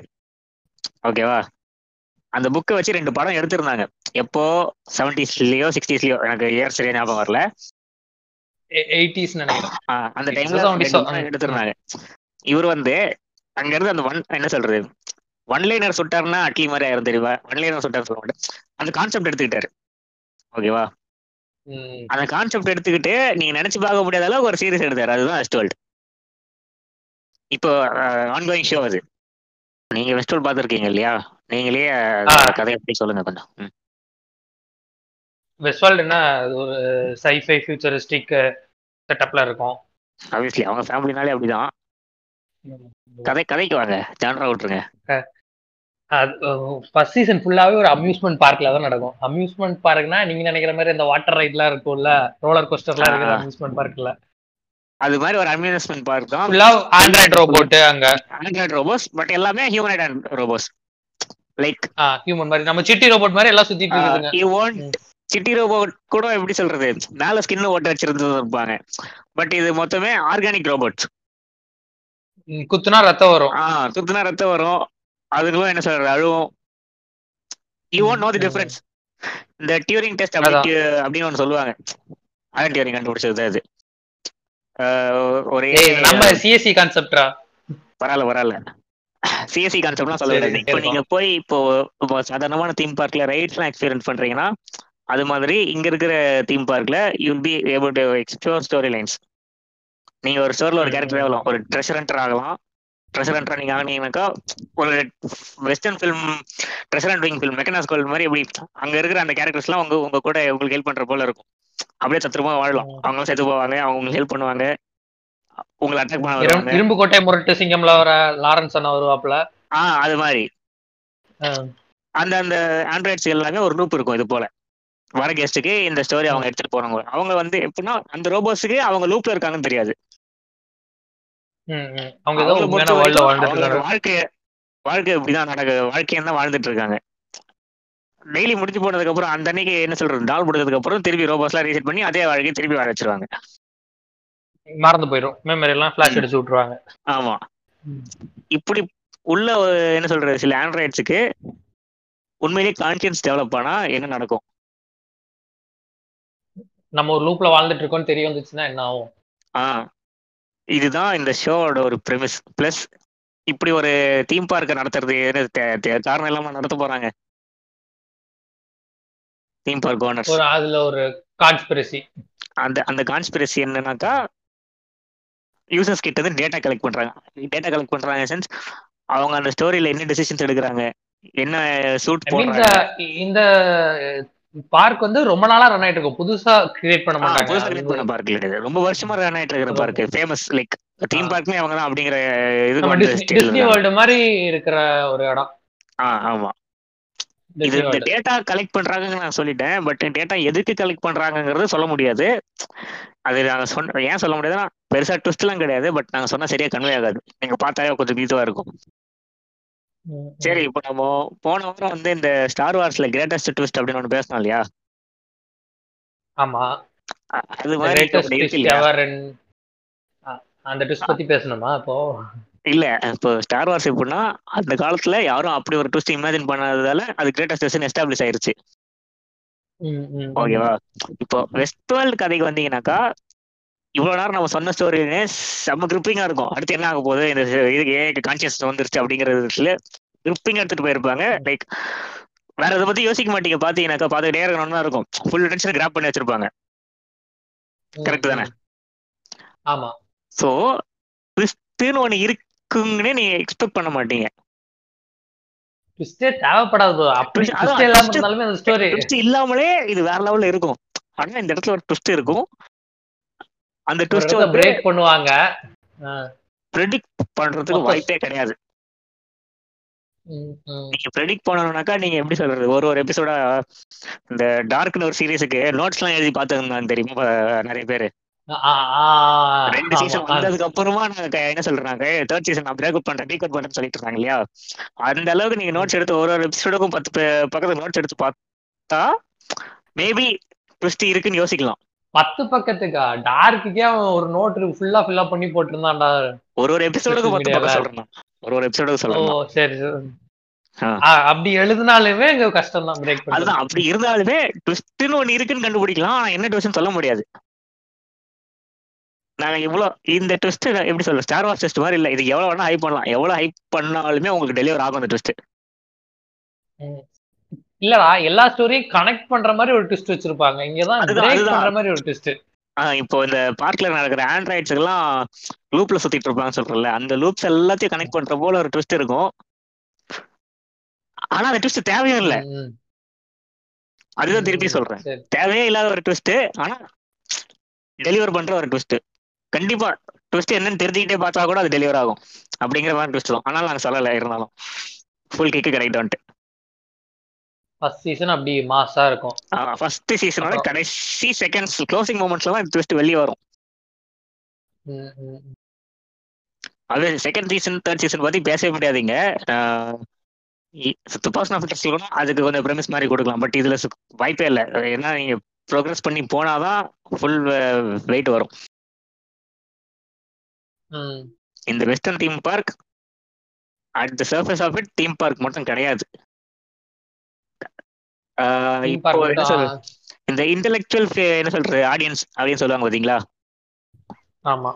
ஓகேவா அந்த புக்கை வச்சு ரெண்டு படம் எடுத்திருந்தாங்க. எப்போ? செவன்டிஸ்லயோ சிக்ஸ்டீஸ்லயோ எனக்கு இயர் சரியா ஞாபகம் வரல. எயிட்டிஸ் நினைக்கிறேன். அந்த டைம்ல 70s ரெண்டு படம் எடுத்திருந்தாங்க. இவர் வந்து அங்க இருந்து அந்த ஒன் என்ன சொல்றது? ஒன் லைனர் சுட்டாருன்னா அட்லி மாதிரி ஆயிரும் தெரியுமா? ஒன் லைனர் சுட்டார் சொல்ல மாட்டேன். அந்த கான்செப்ட் எடுத்துக்கிட்டாரு. ஓகேவா. அந்த கான்செப்ட் எடுத்துக்கிட்டு நீங்க நினைச்சு பார்க்க முடியாத அளவுக்கு ஒரு சீரிஸ் எடுத்தாரு. அதுதான் வெஸ்ட் வேர்ல்டு இப்போ ஆன்கோயிங் ஷோ அது. நீங்க வெஸ்ட் வேர்ல்டு பார்த்துருக்கீங்க இல்லையா? நீங்களே. கதையை பத்தி சொல்லுங்க கொஞ்சம். ம். வெஸ்ட்வால்ட் என்ன? அது ஒரு சைஃபை ஃபியூச்சரிஸ்டிக் செட்டப்ல இருக்கும். ஆப்வியஸ்லி அவங்க ஃபேமிலினாலே அப்படிதான். கதை கதைக்கு வாங்க. ஜான்ரா விட்டுருங்க. ஃபர்ஸ்ட் சீசன் ஃபுல்லாவே ஒரு அம்யூஸ்மெண்ட் பார்க்ல தான் நடக்கும். அம்யூஸ்மெண்ட் பார்க்னா நீங்க நினைக்கிற மாதிரி இந்த வாட்டர் ரைட்லாம் இருக்கும்ல ரோலர் கோஸ்டர்லாம் இருக்கிற ஆ. அம்யூஸ்மெண்ட் பார்க்ல அது மாதிரி ஒரு அம்யூஸ்மெண்ட் பார்க் தான். ஃபுல்லா ஆண்ட்ராய்ட் ரோபோட் அங்க. ஆண்ட்ராய்ட் ரோபோஸ் பட் எல்லாமே ஹியூமனைட் ரோபோஸ் லைக் ஹியூமன் மாதிரி. நம்ம சிட்டி ரோபோட் மாதிரி எல்லாம் சுத்திட்டு இருக்குதுங்க. You want. சிட்டி ரோபோட் கூட எப்படி சொல்றது? மேல ஸ்கின் ஓட்ட வச்சிருந்து இருப்பாங்க. பட் இது மொத்தமே ஆர்கானிக் ரோபோட் ம், குத்துனா ரத்தம் வரும். ஆ துத்துனா ரத்தம் வரும். அதுக்கும் என்ன சொல்றது அழுவும். You want know the. Difference இந்த டியூரிங் டெஸ்ட். அப்படி அப்படின்னு ஒன்று சொல்லுவாங்க. அதான் டியூரிங் கண்டுபிடிச்சது அது ஒரே நம்ம சிஎஸ்சி கான்செப்டா பரவாயில்ல பரவாயில்ல. சிஎஸ்சி கான்செப்ட்லாம் சொல்ல முடியாது இப்போ நீங்க போய் இப்போ இப்போ சாதாரணமான தீம் பார்க்ல ரைட்ஸ்லாம் எக்ஸ்பீரியன்ஸ் பண்றீங்கன்னா அது மாதிரி இங்க இருக்கிற தீம் பார்க்ல you'll be able to explore story lines நீங்க ஒரு ஸ்டோர்ல ஒரு கேரக்டர். ஆகலாம். ஒரு ட்ரெஷர் ஹண்டர் ஆகலாம். ட்ரெஷர் ஹண்டர் நீங்க ஆனீங்கன்னாக்கா ஒரு western film treasure hunting film மெக்கனாஸ்கோல் மாதிரி எப்படி அங்க இருக்கிற அந்த கேரக்டர்ஸ்லாம் உங்க உங்க கூட உங்களுக்கு ஹெல்ப் பண்ற போல இருக்கும். அப்படியே சத்திரமா வாழலாம். ம். அவங்க செத்து போவாங்க அவங்க உங்களுக்கு ஹெல்ப் பண்ணுவாங்க. உங்களை அட்டாக் பண்ண வருவாங்க. இரும்பு கோட்டை முரட்டு சிங்கம்ல வர லாரன்ஸ் அண்ணா வருவாப்ல ஆ அது மாதிரி. அந்த அந்த ஆண்ட்ராய்ட்ஸ் எல்லாமே ஒரு லூப் இருக்கும் இது போல. வர கெஸ்ட்டுக்கு இந்த ஸ்டோரி அவங்க எடுத்துட்டு போறாங்க. அவங்க வந்து எப்படின்னா அந்த ரோபோட்ஸுக்கு அவங்க லூப்ல இருக்காங்கன்னு தெரியாது. வாழ்க்கை வாழ்க்கை இப்படிதான் நடக்கு வாழ்க்கையை தான் வாழ்ந்துட்டு இருக்காங்க. டெய்லி முடிஞ்சு போனதுக்கு அப்புறம் அந்த அன்னைக்கு என்ன சொல்றது? டால் முடிஞ்சதுக்கு அப்புறம் திருப்பி ரோபோஸ்லாம் ரீசெட் பண்ணி அதே வாழ்க்கையை திருப்பி வாழ வச்சிருவாங்க. மறந்து போயிடும் மெமரி எல்லாம் ஃபிளாஷ் அடிச்சு விட்டுருவாங்க. ஆமா. இப்படி உள்ள என்ன சொல்றது? சில ஆண்ட்ராய்ட்ஸுக்கு உண்மையிலேயே கான்சியன்ஸ் டெவலப் ஆனா என்ன நடக்கும்? நம்ம ஒரு லூப்ல வாழ்ந்துட்டு இருக்கோம்னு தெரிய வந்துச்சுன்னா என்ன ஆகும்? ஆ. இதுதான் இந்த ஷோவோட ஒரு ப்ரெமிஸ் ப்ளஸ் இப்படி ஒரு தீம் பார்க்க நடத்துறது காரணம் இல்லாம நடத்த போறாங்க. தீம் பார்க் ஓனர்ஸ் ஒரு அதுல ஒரு கான்ஸ்பிரசி அந்த அந்த கான்ஸ்பிரசி என்னன்னாக்கா யூசர்ஸ் கிட்ட இருந்து டேட்டா கலெக்ட் பண்றாங்க. டேட்டா கலெக்ட் பண்றாங்க சென்ஸ் அவங்க அந்த ஸ்டோரியில என்ன டெசிஷன்ஸ் எடுக்கிறாங்க என்ன சூட் போடுறாங்க. இந்த பார்க் வந்து ரொம்ப நாளா ரன் ஆயிட்டு இருக்கும். புதுசா கிரியேட் பண்ண மாட்டாங்க. புதுசா கிரியேட் பண்ண பார்க் கிடையாது ரொம்ப வருஷமா ரன் ஆயிட்டு இருக்கிற. பார்க் ஃபேமஸ் லைக் தீம் ஆ. பார்க்குமே அவங்க தான் அப்படிங்கிற இது டிஸ்னி. வேர்ல்டு மாதிரி இருக்கிற ஒரு இடம். ஆ ஆமா. இது இந்த டேட்டா கலெக்ட் பண்றாங்கன்னு நான் சொல்லிட்டேன். பட் டேட்டா எதுக்கு கலெக்ட் பண்றாங்கங்கிறது சொல்ல முடியாது. அது நாங்க சொன்ன ஏன் சொல்ல முடியாதுன்னா பெருசா ட்விஸ்ட் எல்லாம் கிடையாது. பட் நாங்க சொன்னா சரியா கன்வே ஆகாது. நீங்க பார்த்தாலே கொஞ்சம் இதுவா இருக்கும். சரி இப்போ நம்ம போன வாரம் வந்து இந்த ஸ்டார் வார்ஸ்ல கிரேட்டஸ்ட் ட்விஸ்ட் அப்படின்னு ஒன்று பேசணும் இல்லையா? ஆமா. அது மாதிரி அந்த ட்விஸ்ட் பத்தி பேசணுமா இப்போ? இல்ல இப்போ ஸ்டார் வார்ஸ் எப்படின்னா அந்த காலத்துல யாரும் அப்படி ஒரு ட்விஸ்ட் இமேஜின் பண்ணாததால அது கிரேட்டஸ்ட் ட்விஸ்ட் எஸ்டாப்ளிஷ் ஆயிருச்சு. ஓகேவா? இப்போ வெஸ்ட் வேர்ல்டு கதைக்கு வந்தீங்கன்னாக்கா இவ்வளவு நேரம் நம்ம சொன்ன ஸ்டோரியுமே செம்ம கிரிப்பிங்கா இருக்கும். அடுத்து என்ன ஆக போகுது? இந்த இதுக்கு ஏ கான்சியஸ் வந்துருச்சு அப்படிங்கறதுல கிரிப்பிங் எடுத்துட்டு போயிருப்பாங்க. லைக் வேற இதை பத்தி யோசிக்க மாட்டீங்க. பாத்தீங்கன்னாக்கா பாத்துக்கிட்டே இருக்கணும்னு இருக்கும். ஃபுல் டென்ஷன் கிராப் பண்ணி வச்சிருப்பாங்க. correct தானே? ஆமா. சோ ட்விஸ்ட்னு ஒண்ணு இருக்குங்கன்னே நீங்க எக்ஸ்பெக்ட் பண்ண மாட்டீங்க. ட்விஸ்டே தேவைப்படாது அப்படி இல்லாமலே இது வேற லெவல்ல இருக்கும். ஆனா இந்த இடத்துல ஒரு ட்விஸ்ட் இருக்கும். அந்த ட்விஸ்ட் பிரேக் பண்ணுவாங்க. ப்ரெடிக்ட் பண்றதுக்கு வாய்ப்பே கிடையாது. நீங்க ப்ரெடிக்ட் பண்ணணும்னாக்கா நீங்க எப்படி சொல்றது? ஒரு ஒரு எபிசோட இந்த டார்க்னு ஒரு சீரிஸுக்கு நோட்ஸ் எல்லாம் எழுதி பார்த்துருந்தாங்க தெரியுமா நிறைய பேரு? ரெண்டு சீசன். வந்ததுக்கு அப்புறமா நாங்க என்ன சொல்றாங்க? தேர்ட் சீசன் நான் பிரேக் அவுட் பண்றேன் டீக் அவுட் பண்றேன்னு சொல்லிட்டு இருக்காங்க இல்லையா? அந்த அளவுக்கு நீங்க நோட்ஸ் எடுத்து ஒரு ஒரு எபிசோடுக்கும் பத்து பக்கத்துல நோட்ஸ் எடுத்து பார்த்தா மேபி ட்விஸ்ட் இருக்குன்னு யோசிக்கலாம். பத்து பக்கத்துக்கா? டார்க்குக்கே அவன் ஒரு நோட் ஃபுல்லா ஃபில் பண்ணி போட்டிருந்தான்டா. ஒரு ஒரு எபிசோடுக்கு பத்து பக்கம் Media-ல. சொல்றேன் நான். ஒரு ஒரு எபிசோடுக்கு ஓ சொல்றேன் சரி. சரி அப்படி எழுதினாலுமே இங்க கஷ்டம் தான் பிரேக் அதுதான் அப்படி இருந்தாலுமே ட்விஸ்ட்னு ஒண்ணு இருக்குன்னு கண்டுபிடிக்கலாம். என்ன ட்விஸ்ட்னு சொல்ல முடியாது. நாங்க இவ்வளோ இந்த ட்விஸ்ட் எப்படி சொல்ல ஸ்டார் வார்ஸ் ட்விஸ்ட் மாதிரி இல்ல. இது எவ்வளவு வேணா ஹைப் பண்ணலாம். எவ்வளவு ஹைப் பண்ணாலுமே உங்களுக்கு டெலிவர் ஆகும் அந்த ட்விஸ்ட் இல்லடா எல்லா ஸ்டோரியும் கனெக்ட் பண்ற மாதிரி ஒரு ட்விஸ்ட் வச்சிருப்பாங்க. இங்கதான். பண்ற மாதிரி ஒரு ட்விஸ்ட் இப்போ இந்த பார்க்ல நடக்கிற ஆண்ட்ராய்ட்ஸ் எல்லாம் லூப்ல சுத்திட்டு இருப்பாங்க சொல்றல அந்த லூப்ஸ் எல்லாத்தையும் கனெக்ட் பண்ற போல ஒரு ட்விஸ்ட் இருக்கும். ஆனா அந்த ட்விஸ்ட் தேவையும் இல்ல. அதுதான் திருப்பி சொல்றேன். தேவையே இல்லாத ஒரு ட்விஸ்ட் ஆனா டெலிவர் பண்ற ஒரு ட்விஸ்ட் கண்டிப்பா ட்விஸ்ட் என்னன்னு தெரிஞ்சுக்கிட்டே பார்த்தா கூட அது டெலிவர் ஆகும். அப்படிங்கிற மாதிரி ட்விஸ்ட் தான் ஆனால் நாங்க சொல்லலை இருந்தாலும். ஃபுல் கிக்கு கிடைக்கட்டு ஃபர்ஸ்ட் சீசன் அப்படி மாசா இருக்கும் ஃபர்ஸ்ட் சீசனோட? கடைசி செகண்ட்ஸ் க்ளோசிங் மூமெண்ட்ஸ்ல தான் ட்விஸ்ட் வெளியே வரும். அது செகண்ட் சீசன் தேர்ட் சீசன் பத்தி பேசவே முடியாதுங்க துப்பாஸ் ஆஃப் சொல்லணும் அதுக்கு கொஞ்சம் ப்ரெமிஸ் மாதிரி கொடுக்கலாம் பட் இதுல வாய்ப்பே இல்லை ஏன்னா நீங்க ப்ரோக்ரஸ் பண்ணி போனாதான் ஃபுல் வெயிட் வரும். இந்த western theme park at the surface of it theme park மட்டும் கிடையாது இப்போ என்ன சொல்றது இந்த இன்டெலெக்சுவல் என்ன சொல்றது ஆடியன்ஸ் அப்படின்னு சொல்லுவாங்க பாத்தீங்களா? ஆமா.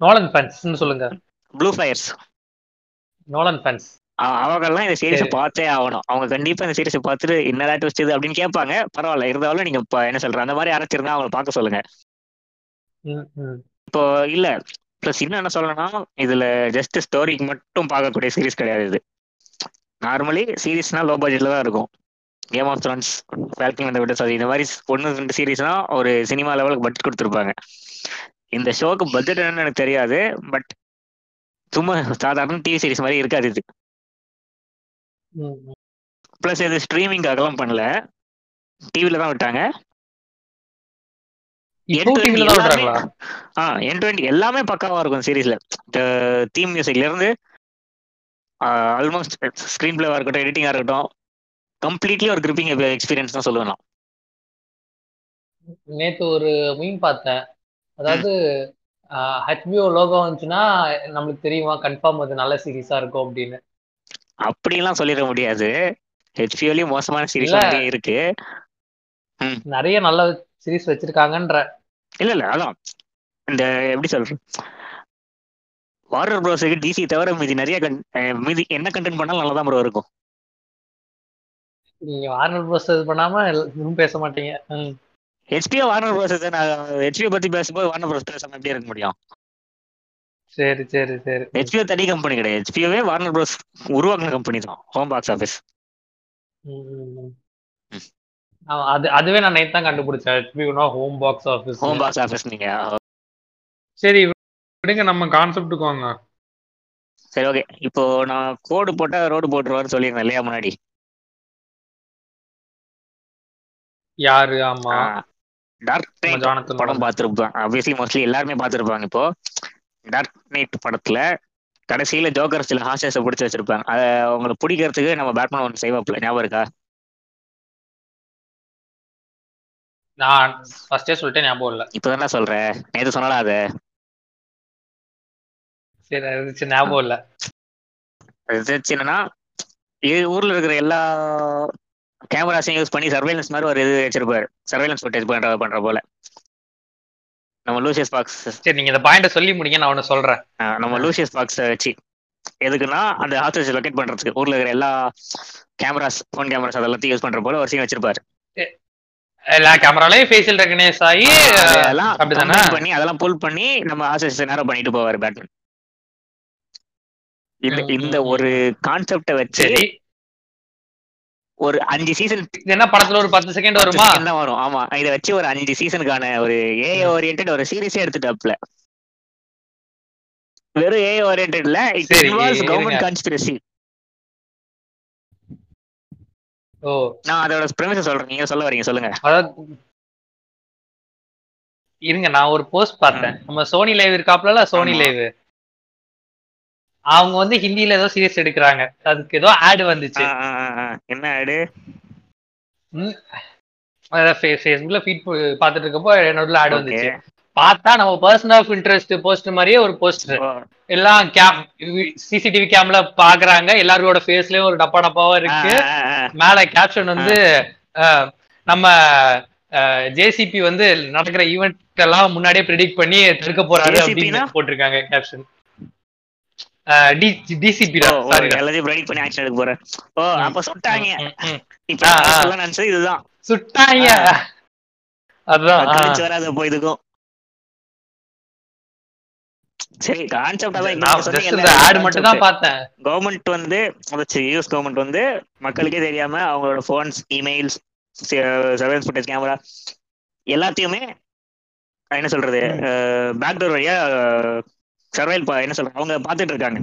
நோலன் ஃபேன்ஸ் சொல்லுங்க. ப்ளூ ஃபயர்ஸ் நோலன் ஃபேன்ஸ் அவங்கெல்லாம் இந்த சீரிஸை சரி. பார்த்தே ஆகணும். அவங்க கண்டிப்பா இந்த சீரிஸை பார்த்துட்டு என்னடா ட்விஸ்ட் இது அப்படின்னு கேட்பாங்க. பரவாயில்ல இருந்தாலும் நீங்க இப்ப என்ன சொல்ற அந்த மாதிரி அரைச்சிருந்தா அவங்களை பார்க்க சொல்லுங்க. இப்போ இல்ல. ப்ளஸ் இன்னும் என்ன சொல்லணும்னா இதுல ஜஸ்ட் ஸ்டோரிக்கு மட்டும் பார்க்கக்கூடிய சீரிஸ் கிடையாது இது. நார்மலி சீரிஸ்னா லோ பட்ஜெட்ல தான் இருக்கும். கேம் ஆஃப் த்ரான்ஸ் ஃபேல்கன் அந்த விட இந்த மாதிரி ஒன்று ரெண்டு சீரிஸ்னா ஒரு சினிமா லெவலுக்கு பட்ஜெட் கொடுத்துருப்பாங்க. இந்த ஷோக்கு பட்ஜெட் என்னன்னு எனக்கு தெரியாது பட் சும்மா சாதாரண டிவி சீரிஸ் மாதிரி இருக்காது இது. ப்ளஸ் இது ஸ்ட்ரீமிங்காகலாம் பண்ணல. டிவில தான் விட்டாங்க. எல்லாமே பக்காவா இருக்கும் சீரிஸ்ல தீம் மியூசிக்ல இருந்து ஆல்மோஸ்ட் ஸ்க்ரீன் பிளேவா இருக்கட்டும் எடிட்டிங்கா இருக்கட்டும் கம்ப்ளீட்லி ஒரு கிரிப்பிங் எக்ஸ்பீரியன்ஸ் தான் சொல்லுவேன். நேத்து ஒரு மீன் பார்த்தேன். அதாவது ஹெச்பிஓ லோகோ வந்துச்சுன்னா நம்மளுக்கு தெரியுமா கன்ஃபார்ம் அது நல்ல சீரிஸா இருக்கும் அப்படின்னு. அப்படிலாம் சொல்லிட முடியாது. ஹெச்பிஓலயும் மோசமான சீரிஸ். நிறைய இருக்கு. நிறைய நல்ல சீரிஸ் வச்சிருக்காங்கன்ற. இல்ல இல்ல அதான். இந்த எப்படி சொல்றது? வாரர் ப்ரோஸுக்கு டிசி தவிர மீதி நிறைய மீதி என்ன கண்டென்ட் பண்ணாலும் நல்லா தான் ப்ரோ இருக்கும். நீங்க வார்னர் ப்ரோஸ் இது பண்ணாம எதுவும் பேச மாட்டீங்க. ஹெச்பிஓ வார்னர் ப்ரோஸ் நான் ஹெச்பிஓ பத்தி பேசும்போது வார்னர் ப்ரோஸ் பேசாம எப்படி இருக்க முடியும்? சரி சரி சரி. ஹெச்பிஓ தனி கம்பெனி கிடையாது. ஹெச்பிஓவே வார்னர் ப்ரோஸ் உருவாக்குன கம்பெனி தான். ஹோம் பாக்ஸ் ஆஃபீஸ் அது அதுவே நான் நேத்து தான் கண்டுபிடிச்சேன். ஹெச்பிஓனா home box office home box office நீங்க. சரி விடுங்க நம்ம கான்செப்ட்டுக்கு வாங்க. சரி ஓகே இப்போ நான் கோடு போட்டா ரோடு போட்டுருவான்னு சொல்லியிருந்தேன் இல்லையா முன்னாடி? யாரு? ஆமா. டார்க் நைட் படம் பார்த்துருப்பேன் ஆப்வியஸ்லி மோஸ்ட்லி எல்லாருமே பார்த்துருப்பாங்க இப்போ. டார்க் நைட் படத்துல கடைசியில ஜோக்கர் சில ஹாஸ்டர்ஸை பிடிச்சி வச்சிருப்பாங்க. அதை அவங்களை பிடிக்கிறதுக்கு நம்ம பேட்மேன் ஒன்று செய்வாப்ல ஞாபகம் இருக்கா? நான் ஃபர்ஸ்டே சொல்லிட்டேன் ஞாபகம் இல்ல. இப்போதானே சொல்றேன் நேற்று சொன்னடா அது. சரி அது ஞாபகம் இல்ல. அது என்னன்னா ஊர்ல இருக்கிற எல்லா கேமராஸையும் யூஸ் பண்ணி சர்வைலன்ஸ் மாதிரி ஒரு இது வச்சிருப்பாரு. சர்வைலன்ஸ் ஃபுட்டேஜ் பண்ற பண்ற போல. நம்ம லூசியஸ் பாக்ஸ் சரி நீங்க இந்த பாயிண்ட சொல்லி முடிங்க நான் ஒண்ணு சொல்றேன். நம்ம லூசியஸ் பாக்ஸ் வச்சு. எதுக்குன்னா அந்த ஹாஸ்டேஜ் லொக்கேட் பண்றதுக்கு. ஊர்ல இருக்கிற எல்லா கேமராஸ் ஃபோன் கேமராஸ் அதெல்லாத்தையும் யூஸ் பண்ற போல ஒரு சீன் வச்சிருப்பாரு. எல்லா கேமராலையும் ஃபேஷியல் ரெகனைஸ் ஆகி அதெல்லாம் அப்படிதானே? பண்ணி அதெல்லாம் புல் பண்ணி நம்ம ஹாஸ்டேஜ் நேரம் பண்ணிட்டு போவாரு பேட்மேன் இந்த ஒரு கான்செப்ட வச்சு ஒரு அஞ்சு சீசன் என்ன படத்துல ஒரு பத்து செகண்ட் வருமா? தான் வரும். ஆமா இத வச்சு ஒரு அஞ்சு சீசனுக்கான ஒரு ஏ ஓரியன்ட் ஒரு சீரிஸே எடுத்துட்டாப்ல வெறும் ஏ ஓரியன்ட்ல இட் இன்வால்வ்ஸ். கவர்மெண்ட் கான்ஸ்பிரசி ஓ. நான் அதோட பிரமிச சொல்றேன். நீங்க சொல்ல வரீங்க சொல்லுங்க. இருங்க நான் ஒரு போஸ்ட் பார்த்தேன். நம்ம சோனி லைவ் இருக்காப்ல சோனி. லைவ் அவங்க வந்து ஹிந்தில ஏதோ சீரியஸ் எடுக்கிறாங்க. அதுக்கு ஏதோ ஆட் வந்துச்சு. என்ன ஆடு ஃபேஸ்புக்ல ஃபீட் பார்த்துட்டு இருக்கப்போ என்னோட ஆட் வந்துச்சு. பார்த்தா நம்ம பர்சன் ஆஃப் இன்ட்ரெஸ்ட் போஸ்ட் மாதிரியே ஒரு போஸ்டர் எல்லாம் கேம் சிசிடிவி கேம்ல பாக்குறாங்க எல்லாரோட ஃபேஸ்லயும் ஒரு டப்பா டப்பாவா இருக்கு. மேல கேப்ஷன் வந்து நம்ம ஜேசிபி வந்து நடக்கிற ஈவெண்ட் எல்லாம் முன்னாடியே ப்ரெடிக்ட் பண்ணி தடுக்க போறாரு அப்படின்னு? போட்டிருக்காங்க கேப்ஷன் டிசிபி சாரி எல்லாத்தையும் ப்ரெடிக்ட் பண்ணி ஆக்ஷன் எடுக்க போறேன். ஓ அப்ப சுட்டாங்க. இப்ப. சொல்ல நினைச்சது இதுதான். சுட்டாங்க. அதான். ஆ. கழிச்சு வராது போய் இதுக்கும். சரி கான்செப்ட் ஆட் மட்டும் தான் பார்த்தேன். கவர்மெண்ட் வந்து யூஎஸ் கவர்மெண்ட் வந்து மக்களுக்கே தெரியாம அவங்களோட phones emails surveillance footage camera எல்லாத்தையுமே என்ன சொல்றது பேக்டோர் வழியா சர்வைல் என்ன சொல்றது அவங்க பார்த்துட்டு இருக்காங்க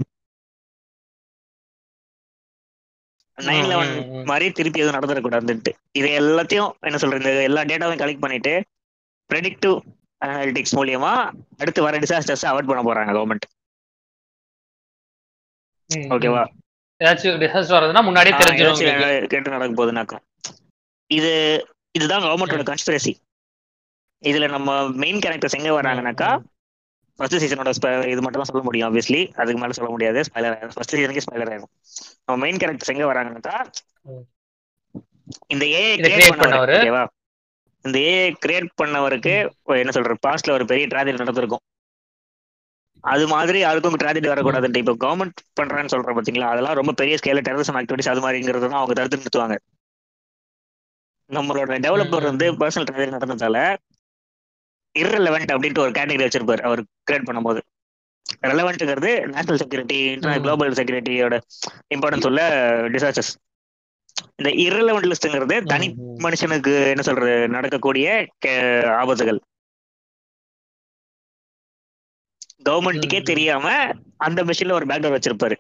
நைன் லெவன். மாதிரி திருப்பி எதுவும் நடந்துடக்கூடாதுன்ட்டு இது எல்லாத்தையும் என்ன சொல்றது எல்லா டேட்டாவையும் கலெக்ட் பண்ணிட்டு ப்ரெடிக்டிவ் அனாலிட்டிக்ஸ் மூலியமா அடுத்து வர டிசாஸ்டர்ஸ் அவாய்ட் பண்ண போறாங்க கவர்மெண்ட் ஓகேவா. ஏதாச்சும் டிசாஸ்டர் வரதுன்னா முன்னாடியே தெரிஞ்சிடும். கேட்டு நடக்க போகுதுனாக்கா இது இதுதான் கவர்மெண்டோட கான்ஸ்பிரசி இதுல நம்ம மெயின் கேரக்டர்ஸ் எங்க வராங்கனாக்கா ஃபர்ஸ்ட் சீசனோட இது மட்டும் தான் சொல்ல முடியும் ஆப்வியஸ்லி அதுக்கு மேல சொல்ல முடியாது. ஸ்பைலர் ஆயிரும். ஃபர்ஸ்ட் சீசனுக்கு ஸ்பைலர் ஆயிரும். நம்ம மெயின் கேரக்டர்ஸ் எங்க வராங்கனாக்கா ம். இந்த ஏஐ கிரியேட் பண்ணவர். ஓகேவா இந்த ஏஐ கிரியேட் பண்ணவருக்கு என்ன சொல்ற பாஸ்ட்ல ஒரு பெரிய ட்ராஜடி நடந்திருக்கும். அது மாதிரி யாருக்கும் ட்ராஜடி வரக்கூடாதுன்ட்டு இப்போ கவர்மெண்ட் பண்றான்னு சொல்றோம் பாத்தீங்களா? அதெல்லாம் ரொம்ப பெரிய ஸ்கேல டெரரிசம் ஆக்டிவிட்டிஸ் அது மாதிரிங்கிறது தான் அவங்க தடுத்து நிறுத்துவாங்க. நம்மளோட டெவலப்பர் வந்து. பர்சனல் ட்ராஜடி நடந்ததால irrelevant அப்படின்ட்டு ஒரு கேட்டகரி வச்சிருப்பாரு. அவர் கிரியேட் பண்ணும்போது. ரெலவெண்ட்ங்கிறது நேஷனல் செக்யூரிட்டி. குளோபல் செக்யூரிட்டியோட இம்பார்ட்டன்ஸ் உள்ள டிசாஸ்டர்ஸ் இந்த irrelevant லிஸ்ட்ங்கிறது தனி. மனுஷனுக்கு என்ன சொல்றது நடக்கக்கூடிய ஆபத்துகள். கவர்மெண்ட்டுக்கே. தெரியாம அந்த மிஷின்ல ஒரு பேக்டோர் வச்சிருப்பாரு.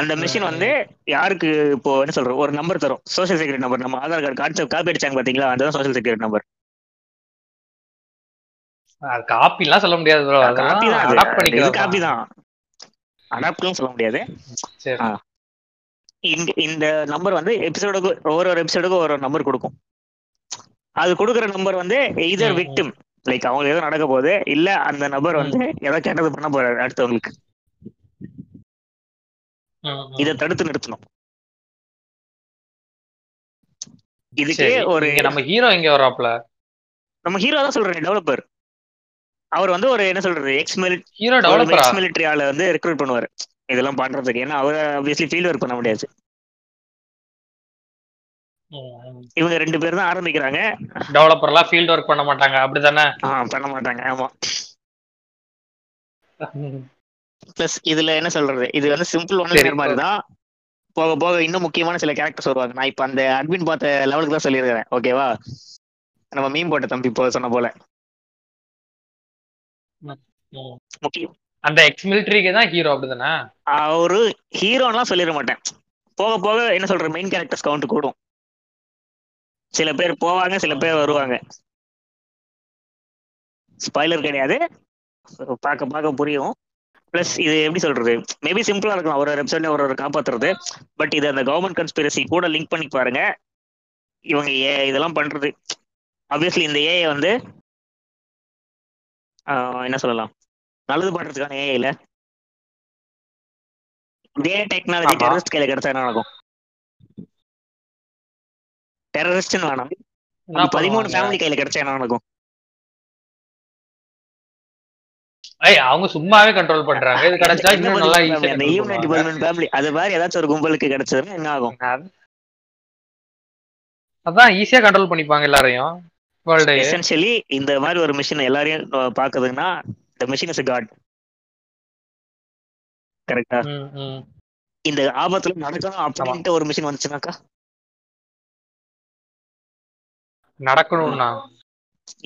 அந்த மிஷின் வந்து யாருக்கு இப்போ என்ன சொல்ற ஒரு நம்பர் தரும். சோஷியல் செக்யூரிட்டி நம்பர் நம்ம ஆதார் கார்டு கான்செப்ட் காப்பி அடிச்சாங்க பாத்தீங்களா? அதுதான் சோஷியல் செக்யூரிட்டி நம்பர் அது காப்பி எல்லாம் சொல்ல முடியாது ப்ரோ காப்பி தான் அடாப்ட் பண்ணிக்கிறது காப்பி தான். அடாப்ட்லாம் சொல்ல முடியாது. இந்த இந்த நம்பர் வந்து எபிசோடுக்கு ஒவ்வொரு ஒரு எபிசோடுக்கும் ஒரு நம்பர் கொடுக்கும். அது கொடுக்குற நம்பர் வந்து ம். விக்டிம் லைக் அவங்களுக்கு ஏதோ நடக்க போகுது இல்ல அந்த நபர் வந்து ஏதோ கெட்டது பண்ண போறாரு அடுத்தவங்களுக்கு. இதை தடுத்து நிறுத்தணும். இதுக்கு ஒரு நம்ம ஹீரோ எங்க வர்றாப்ல நம்ம ஹீரோ தான் சொல்றேன் டெவலப்பர் அவர் வந்து ஒரு என்ன சொல்றது எக்ஸ் மிலிட் ஹீரோ டெவலப்பரா எக்ஸ் மிலிட்டரி ஆளை வந்து ரெக்ரூட் பண்ணுவாரு. இதெல்லாம் பண்றதுக்கு. ஏன்னா அவர் ஆப்வியஸ்லி ஃபீல்ட் ஒர்க் பண்ண முடியாது. இவங்க ரெண்டு பேரும் தான் ஆரம்பிக்கிறாங்க. டெவலப்பர் எல்லாம் ஃபீல்ட் ஒர்க் பண்ண மாட்டாங்க. அப்படிதானே? ஆ, பண்ண மாட்டாங்க. ஆமா. பிளஸ் இதுல என்ன சொல்றது? இது வந்து சிம்பிள் ஒன் சரி, மாதிரி தான். போக போக இன்னும் முக்கியமான சில கேரக்டர்ஸ் வருவாங்க. நான் இப்ப அந்த அட்மின் பார்த்த லெவலுக்கு தான் சொல்லியிருக்கிறேன். ஓகேவா நம்ம மீன் போட்ட தம்பி இப்போ சொன்ன போல. அந்த எக்ஸ் மிலிட்டரிக்கு தான் ஹீரோ அப்படிதானே? அவரு ஹீரோலாம் சொல்லிட மாட்டேன். போக போக என்ன சொல்ற மெயின் கேரக்டர்ஸ் கவுண்ட் கூடும். சில பேர் போவாங்க சில பேர் வருவாங்க. ஸ்பாய்லர் கிடையாது. பார்க்க பார்க்க புரியும். ப்ளஸ் இது எப்படி சொல்றது? மேபி சிம்பிளா இருக்கலாம். ஒரு ஒரு எபிசோட்ல ஒரு ஒரு காப்பாத்துறது. பட் இது அந்த கவர்மெண்ட் கன்ஸ்பிரசி கூட லிங்க் பண்ணி பாருங்க. இவங்க ஏ இதெல்லாம் பண்றது. ஆப்வியஸ்லி இந்த ஏஐ வந்து என்ன சொல்லலாம்? நல்லது பண்றதுக்கான ஏஐ இல்ல இதே டெக்னாலஜி. டெரரிஸ்ட் கையில கிடைச்சா என்ன நடக்கும்? டெரரிஸ்ட்னு வேணாம். பதிமூணு ஃபேமிலி கையில கிடைச்சா என்ன நடக்கும்? ஏய் அவங்க சும்மாவே கண்ட்ரோல் பண்றாங்க. இது கிடைச்சா இன்னும் நல்லா அந்த illuminati பதிமூணு ஃபேமிலி அது மாதிரி ஏதாச்சும் ஒரு கும்பலுக்கு கிடைச்சதுன்னா என்ன ஆகும்? அதான் ஈஸியா கண்ட்ரோல் பண்ணிப்பாங்க எல்லாரையும். எசென்ஷியலி இந்த மாதிரி ஒரு மிஷின் எல்லாரையும் பாக்குதுன்னா இந்த மிஷின் இஸ் காட் கரெக்டா இந்த ஆபத்துல நடக்கணும் அப்படின்ட்டு ஒரு மிஷின் வந்துச்சுனாக்கா? நடக்கணும்னா?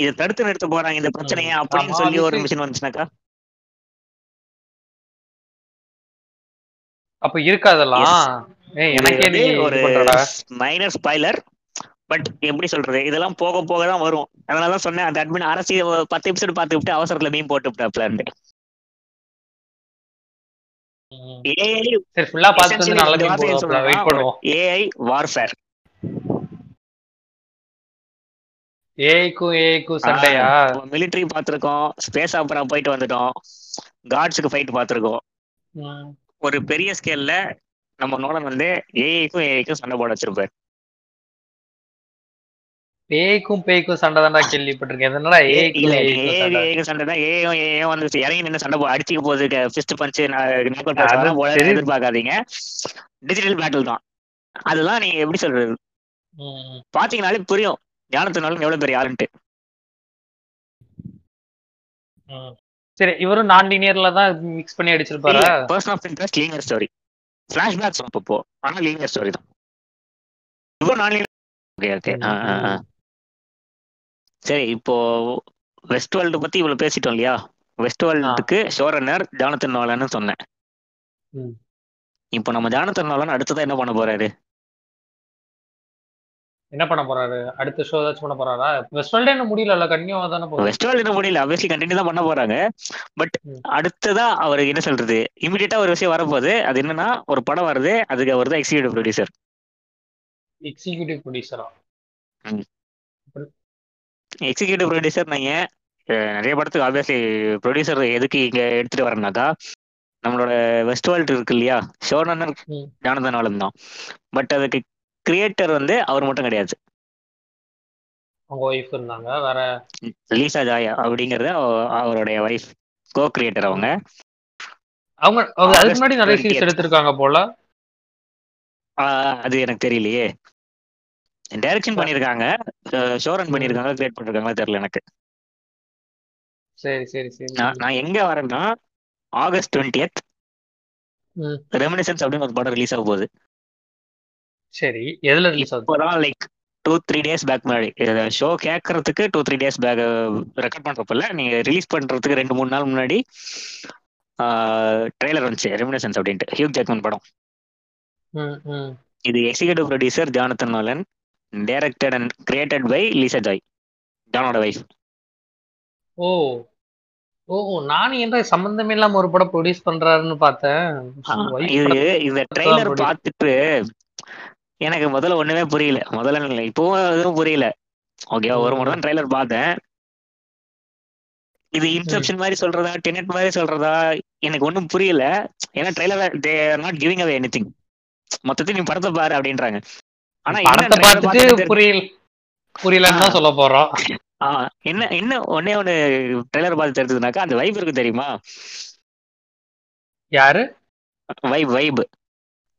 இதை தடுத்து நிறுத்த போறாங்க இந்த பிரச்சனையை. அப்படின்னு சொல்லி ஒரு. மிஷின் வந்துச்சுனாக்கா? அப்ப இருக்காதெல்லாம்? ஒரு மைனர் ஸ்பாய்லர் பட் எப்படி சொல்றது? இதெல்லாம் போக போக தான் வரும். அதனாலதான் சொன்னேன் அந்த அட்மின் அரசியல் பத்து எபிசோடு பார்த்து விட்டு அவசரத்துல மீன் போட்டு விட்டாப்லான் ம். ஏஐ வார்ஃபேர் ஏஐக்கும் ஏஐக்கும் சண்டையா? மிலிட்டரி பார்த்திருக்கோம் ஸ்பேஸ் ஆப்பரா போயிட்டு வந்துட்டோம் காட்ஸுக்கு ஃபைட் பார்த்திருக்கோம். ம். ஒரு பெரிய ஸ்கேல்ல நம்ம நோலன் வந்து ஏஐக்கும் ஏஐக்கும் சண்டை போட வச்சிருப்பாரு. பேய்க்கும் பேய்க்கும் சண்டை தான்டா கேள்விப்பட்டிருக்கேன். என்னடா ஏஐ சண்டை? தான். ஏஐயும் ஏஐயும் வந்து இறங்கி நின்று சண்டை போ- அடிச்சுக்க போகுது. Fist punch. எதிர்பார்க்காதீங்க. டிஜிட்டல் பேட்டில் தான். அதெல்லாம் நீங்க எப்படி சொல்றது. பாத்தீங்கனாலே புரியும். ஞானத்தினாலும் எவ்வளவு பெரிய ஆளுன்ட்டு. சரி இவரும் நான் லீனியர்ல தான் மிக்ஸ் பண்ணி அடிச்சிருப்பாரா? Person of Interest linear story flashbacks அப்பப்போ. ஆனா லீனியர் ஸ்டோரி தான். இப்போ நான் ஓகே ஓகே சரி இப்போ வெஸ்ட் வேர்ல்டு பத்தி இவ்வளவு பேசிட்டோம் இல்லையா? வெஸ்ட் வேர்ல்டுக்கு ஷோரன்னர் ஜானத்தன் நோலன்னு சொன்னேன். இப்போ நம்ம ஜானத்தன் நோலன் அடுத்ததா என்ன பண்ண போறாரு? என்ன பண்ண போறாரு? அடுத்த ஷோ ஏதாச்சும் பண்ண போறாரா? வெஸ்ட்வெல்டே இன்னும் முடியல கன்னியூவா தானே போகுது. வெஸ்ட் வேர்ல்டு என்ன முடியல அபியஸ்லி கண்டினியூ தான் பண்ண போறாங்க. பட். அடுத்ததா அவருக்கு என்ன சொல்றது? இமிடியேட்டா ஒரு விஷயம் வரப்போகுது. அது என்னன்னா ஒரு படம் வருது. அதுக்கு அவர் தான் எக்ஸிக்யூட்டிவ் ப்ரொடியூசர் எக்ஸிகியூட்டிவ் ப்ரொடியூசரா எக்ஸிக்யூட்டிவ் ப்ரொடியூசர் நீங்க. நிறைய படத்துக்கு ஆப்வியஸ்லி ப்ரொடியூசர் எதுக்கு இங்க எடுத்துட்டு வரேன்னாக்கா நம்மளோட வெஸ்ட் வேர்ல்டு இருக்கு இல்லையா? ஷோனன் ம். ஜானதன் ஆலம் தான். பட் அதுக்கு கிரியேட்டர் வந்து அவர் மட்டும் கிடையாது. அவங்க ஒய்ஃப் இருந்தாங்க. வேற லீசா ஜாயா அப்படிங்கறது அவ- அவருடைய ஒய்ஃப் கோ கிரியேட்டர் அவங்க. அவங்க அவங்க அதுக்கு முன்னாடி நிறைய 20th. சீரிஸ் எடுத்திருக்காங்க போல. அது எனக்கு தெரியலையே. டைரக்ஷன் பண்ணிருக்காங்க. ஷோரன். பண்ணிருக்காங்க கிரியேட் பண்ணிருக்காங்களா தெரியல எனக்கு. சரி சரி சரி. நான் நான் எங்க வரேன்னா ஆகஸ்ட் டுவெண்ட்டியத் ம். ரெமினிசன்ஸ் அப்படின்னு ஒரு படம் ரிலீஸ் ஆக போகுது. சரி எதுல ரிலீஸ் ஆகுது? இப்போதான் like two three days back முன்னாடி. ஷோ கேட்கறதுக்கு two three days back record பண்றப்ப இல்ல நீங்க ரிலீஸ் பண்றதுக்கு ரெண்டு மூணு நாள் முன்னாடி ட்ரெய்லர் வந்துச்சு ரெமினிசன்ஸ் அப்படின்ட்டு. ஹியூக் ஜாக்மன் படம். இது executive producer Jonathan Nolan directed and created by Lisa Joy ஜானோட wife ஓ. ஓ நானும் என்ன சம்பந்தமே இல்லாம ஒரு படம் ப்ரொடியூஸ் பண்றாருன்னு பார்த்தேன். இது இந்த ட்ரெய்லர் produce- பார்த்துட்டு எனக்கு முதல்ல ஒண்ணுமே புரியல. முதல்ல இல்லை இப்பவும் எதுவும் புரியல. ஓகே ஒரு முறை தான் ட்ரெய்லர் பார்த்தேன். இது இன்செப்ஷன் மாதிரி சொல்றதா டெனட் மாதிரி சொல்றதா எனக்கு ஒண்ணும் புரியல. ஏன்னா trailer they are not giving away anything மொத்தத்தையும் நீ படத்தை பாரு அப்படின்றாங்க. ஆனா படத்தை பார்த்துட்டு புரியல புரியலன்னு தான் சொல்ல போறோம். என்ன என்ன ஒன்னே ஒண்ணு ட்ரெய்லர் பார்த்து தெரிஞ்சதுனாக்கா அந்த வைப் இருக்கு தெரியுமா? யாரு? வைப் வைப்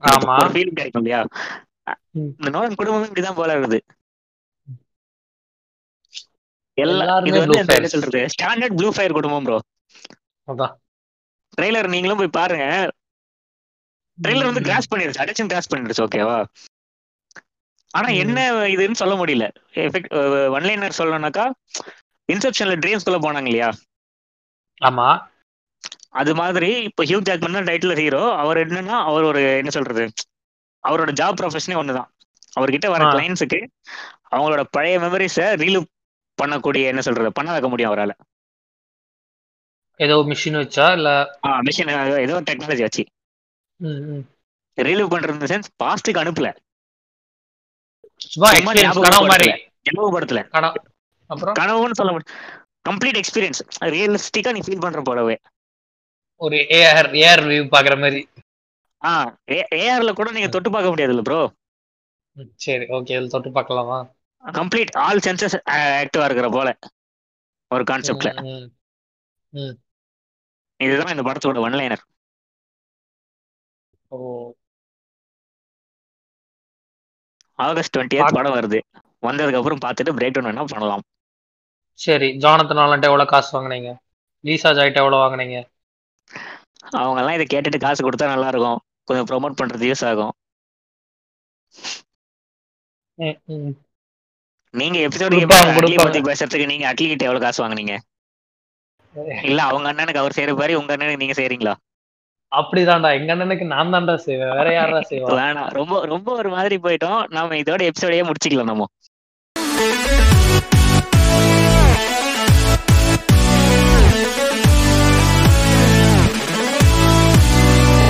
ஆமா. ஃபீல் கிடைக்கும் இல்லையா. இந்த நோலன் குடும்பமே இப்படிதான் போல இருக்குது. எல்லாருமே இது வந்து என்ன. சொல்றது? ஸ்டாண்டர்ட் ப்ளூ ஃபயர் குடும்பம் ப்ரோ அதான். ட்ரெய்லர் நீங்களும் போய் பாருங்க. ட்ரெய்லர் வந்து. கிராஸ் பண்ணிருச்சு அடிஷன் கிராஸ் பண்ணிருச்சு ஓகேவா ஆனா. என்ன இதுன்னு சொல்ல முடியல. எஃபெக்ட் ஒன்லைனர் சொல்லணும்னாக்கா இன்செப்ஷன்ல ட்ரீம்ஸ்குள்ள போனாங்க இல்லையா? ஆமா. அது மாதிரி இப்போ ஹியூ ஜாக்மன் தான் டைட்டில் ஹீரோ அவர் என்னன்னா அவர் ஒரு என்ன சொல்றது? அவரோட ஜாப் ப்ரொஃபஷனே ஒண்ணுதான். அவர்கிட்ட வர. கிளைண்ட்ஸுக்கு அவங்களோட பழைய மெமரிஸை ரீலூப் பண்ணக்கூடிய என்ன சொல்றது பண்ண வைக்க முடியும் அவரால். ஏதோ மிஷின் வச்சா இல்ல? மிஷின் ஏதோ டெக்னாலஜி வச்சு. ரீலூப் பண்றது சென்ஸ் பாஸ்ட்டுக்கு அனுப்பல. கனவு மாதிரி. ஞாபகப்படுத்தல. கனவு. அப்புறம்? கனவுன்னு சொல்ல முடியும் கம்ப்ளீட் எக்ஸ்பீரியன்ஸ் ரியலிஸ்டிக்கா நீ ஃபீல் பண்ற போலவே. ஒரு ஏஆர் ஏஆர் வியூ பாக்குற மாதிரி. ஆ ஏஆர்ல கூட நீங்க தொட்டு பார்க்க முடியாதுல்ல ப்ரோ சரி. ஓகே இதுல தொட்டு பார்க்கலாமா? கம்ப்ளீட் ஆல் சென்சஸ் ஆக்டிவா இருக்கிற போல. ஒரு கான்செப்ட்ல. இதுதான் இந்த படத்தோட ஒன்லைனர் ஓ ஆகஸ்ட் டுவெண்ட்டி படம் வருது. வந்ததுக்கு அப்புறம் பார்த்துட்டு பிரேக் டவுன் வேணா பண்ணலாம். சரி ஜானத்தன் ஆலன்ட்ட எவ்வளவு காசு வாங்குனீங்க? லீசா ஜாய்ட்ட எவ்வளவு வாங்குனீங்க? அவங்க எல்லாம் இதை கேட்டுட்டு காசு கொடுத்தா நல்லா இருக்கும் கொஞ்சம் ப்ரோமோட் பண்றது யூஸ் ஆகும். நீங்க எபிசோடு. பத்தி பேசுறதுக்கு நீங்க அட்லி கிட்ட எவ்வளவு காசு வாங்குனீங்க? இல்ல அவங்க அண்ணனுக்கு அவர் செய்யற மாதிரி உங்க அண்ணனுக்கு நீங்க செய்றீங்களா? அப்படிதான்டா. எங்க அண்ணனுக்கு நான் தான்டா செய்வேன். வேற யாரா செய்வேன்? வேணாம். ரொம்ப ரொம்ப ஒரு மாதிரி போயிட்டோம். நாம இதோட எபிசோடையே முடிச்சுக்கலாம் நம்ம.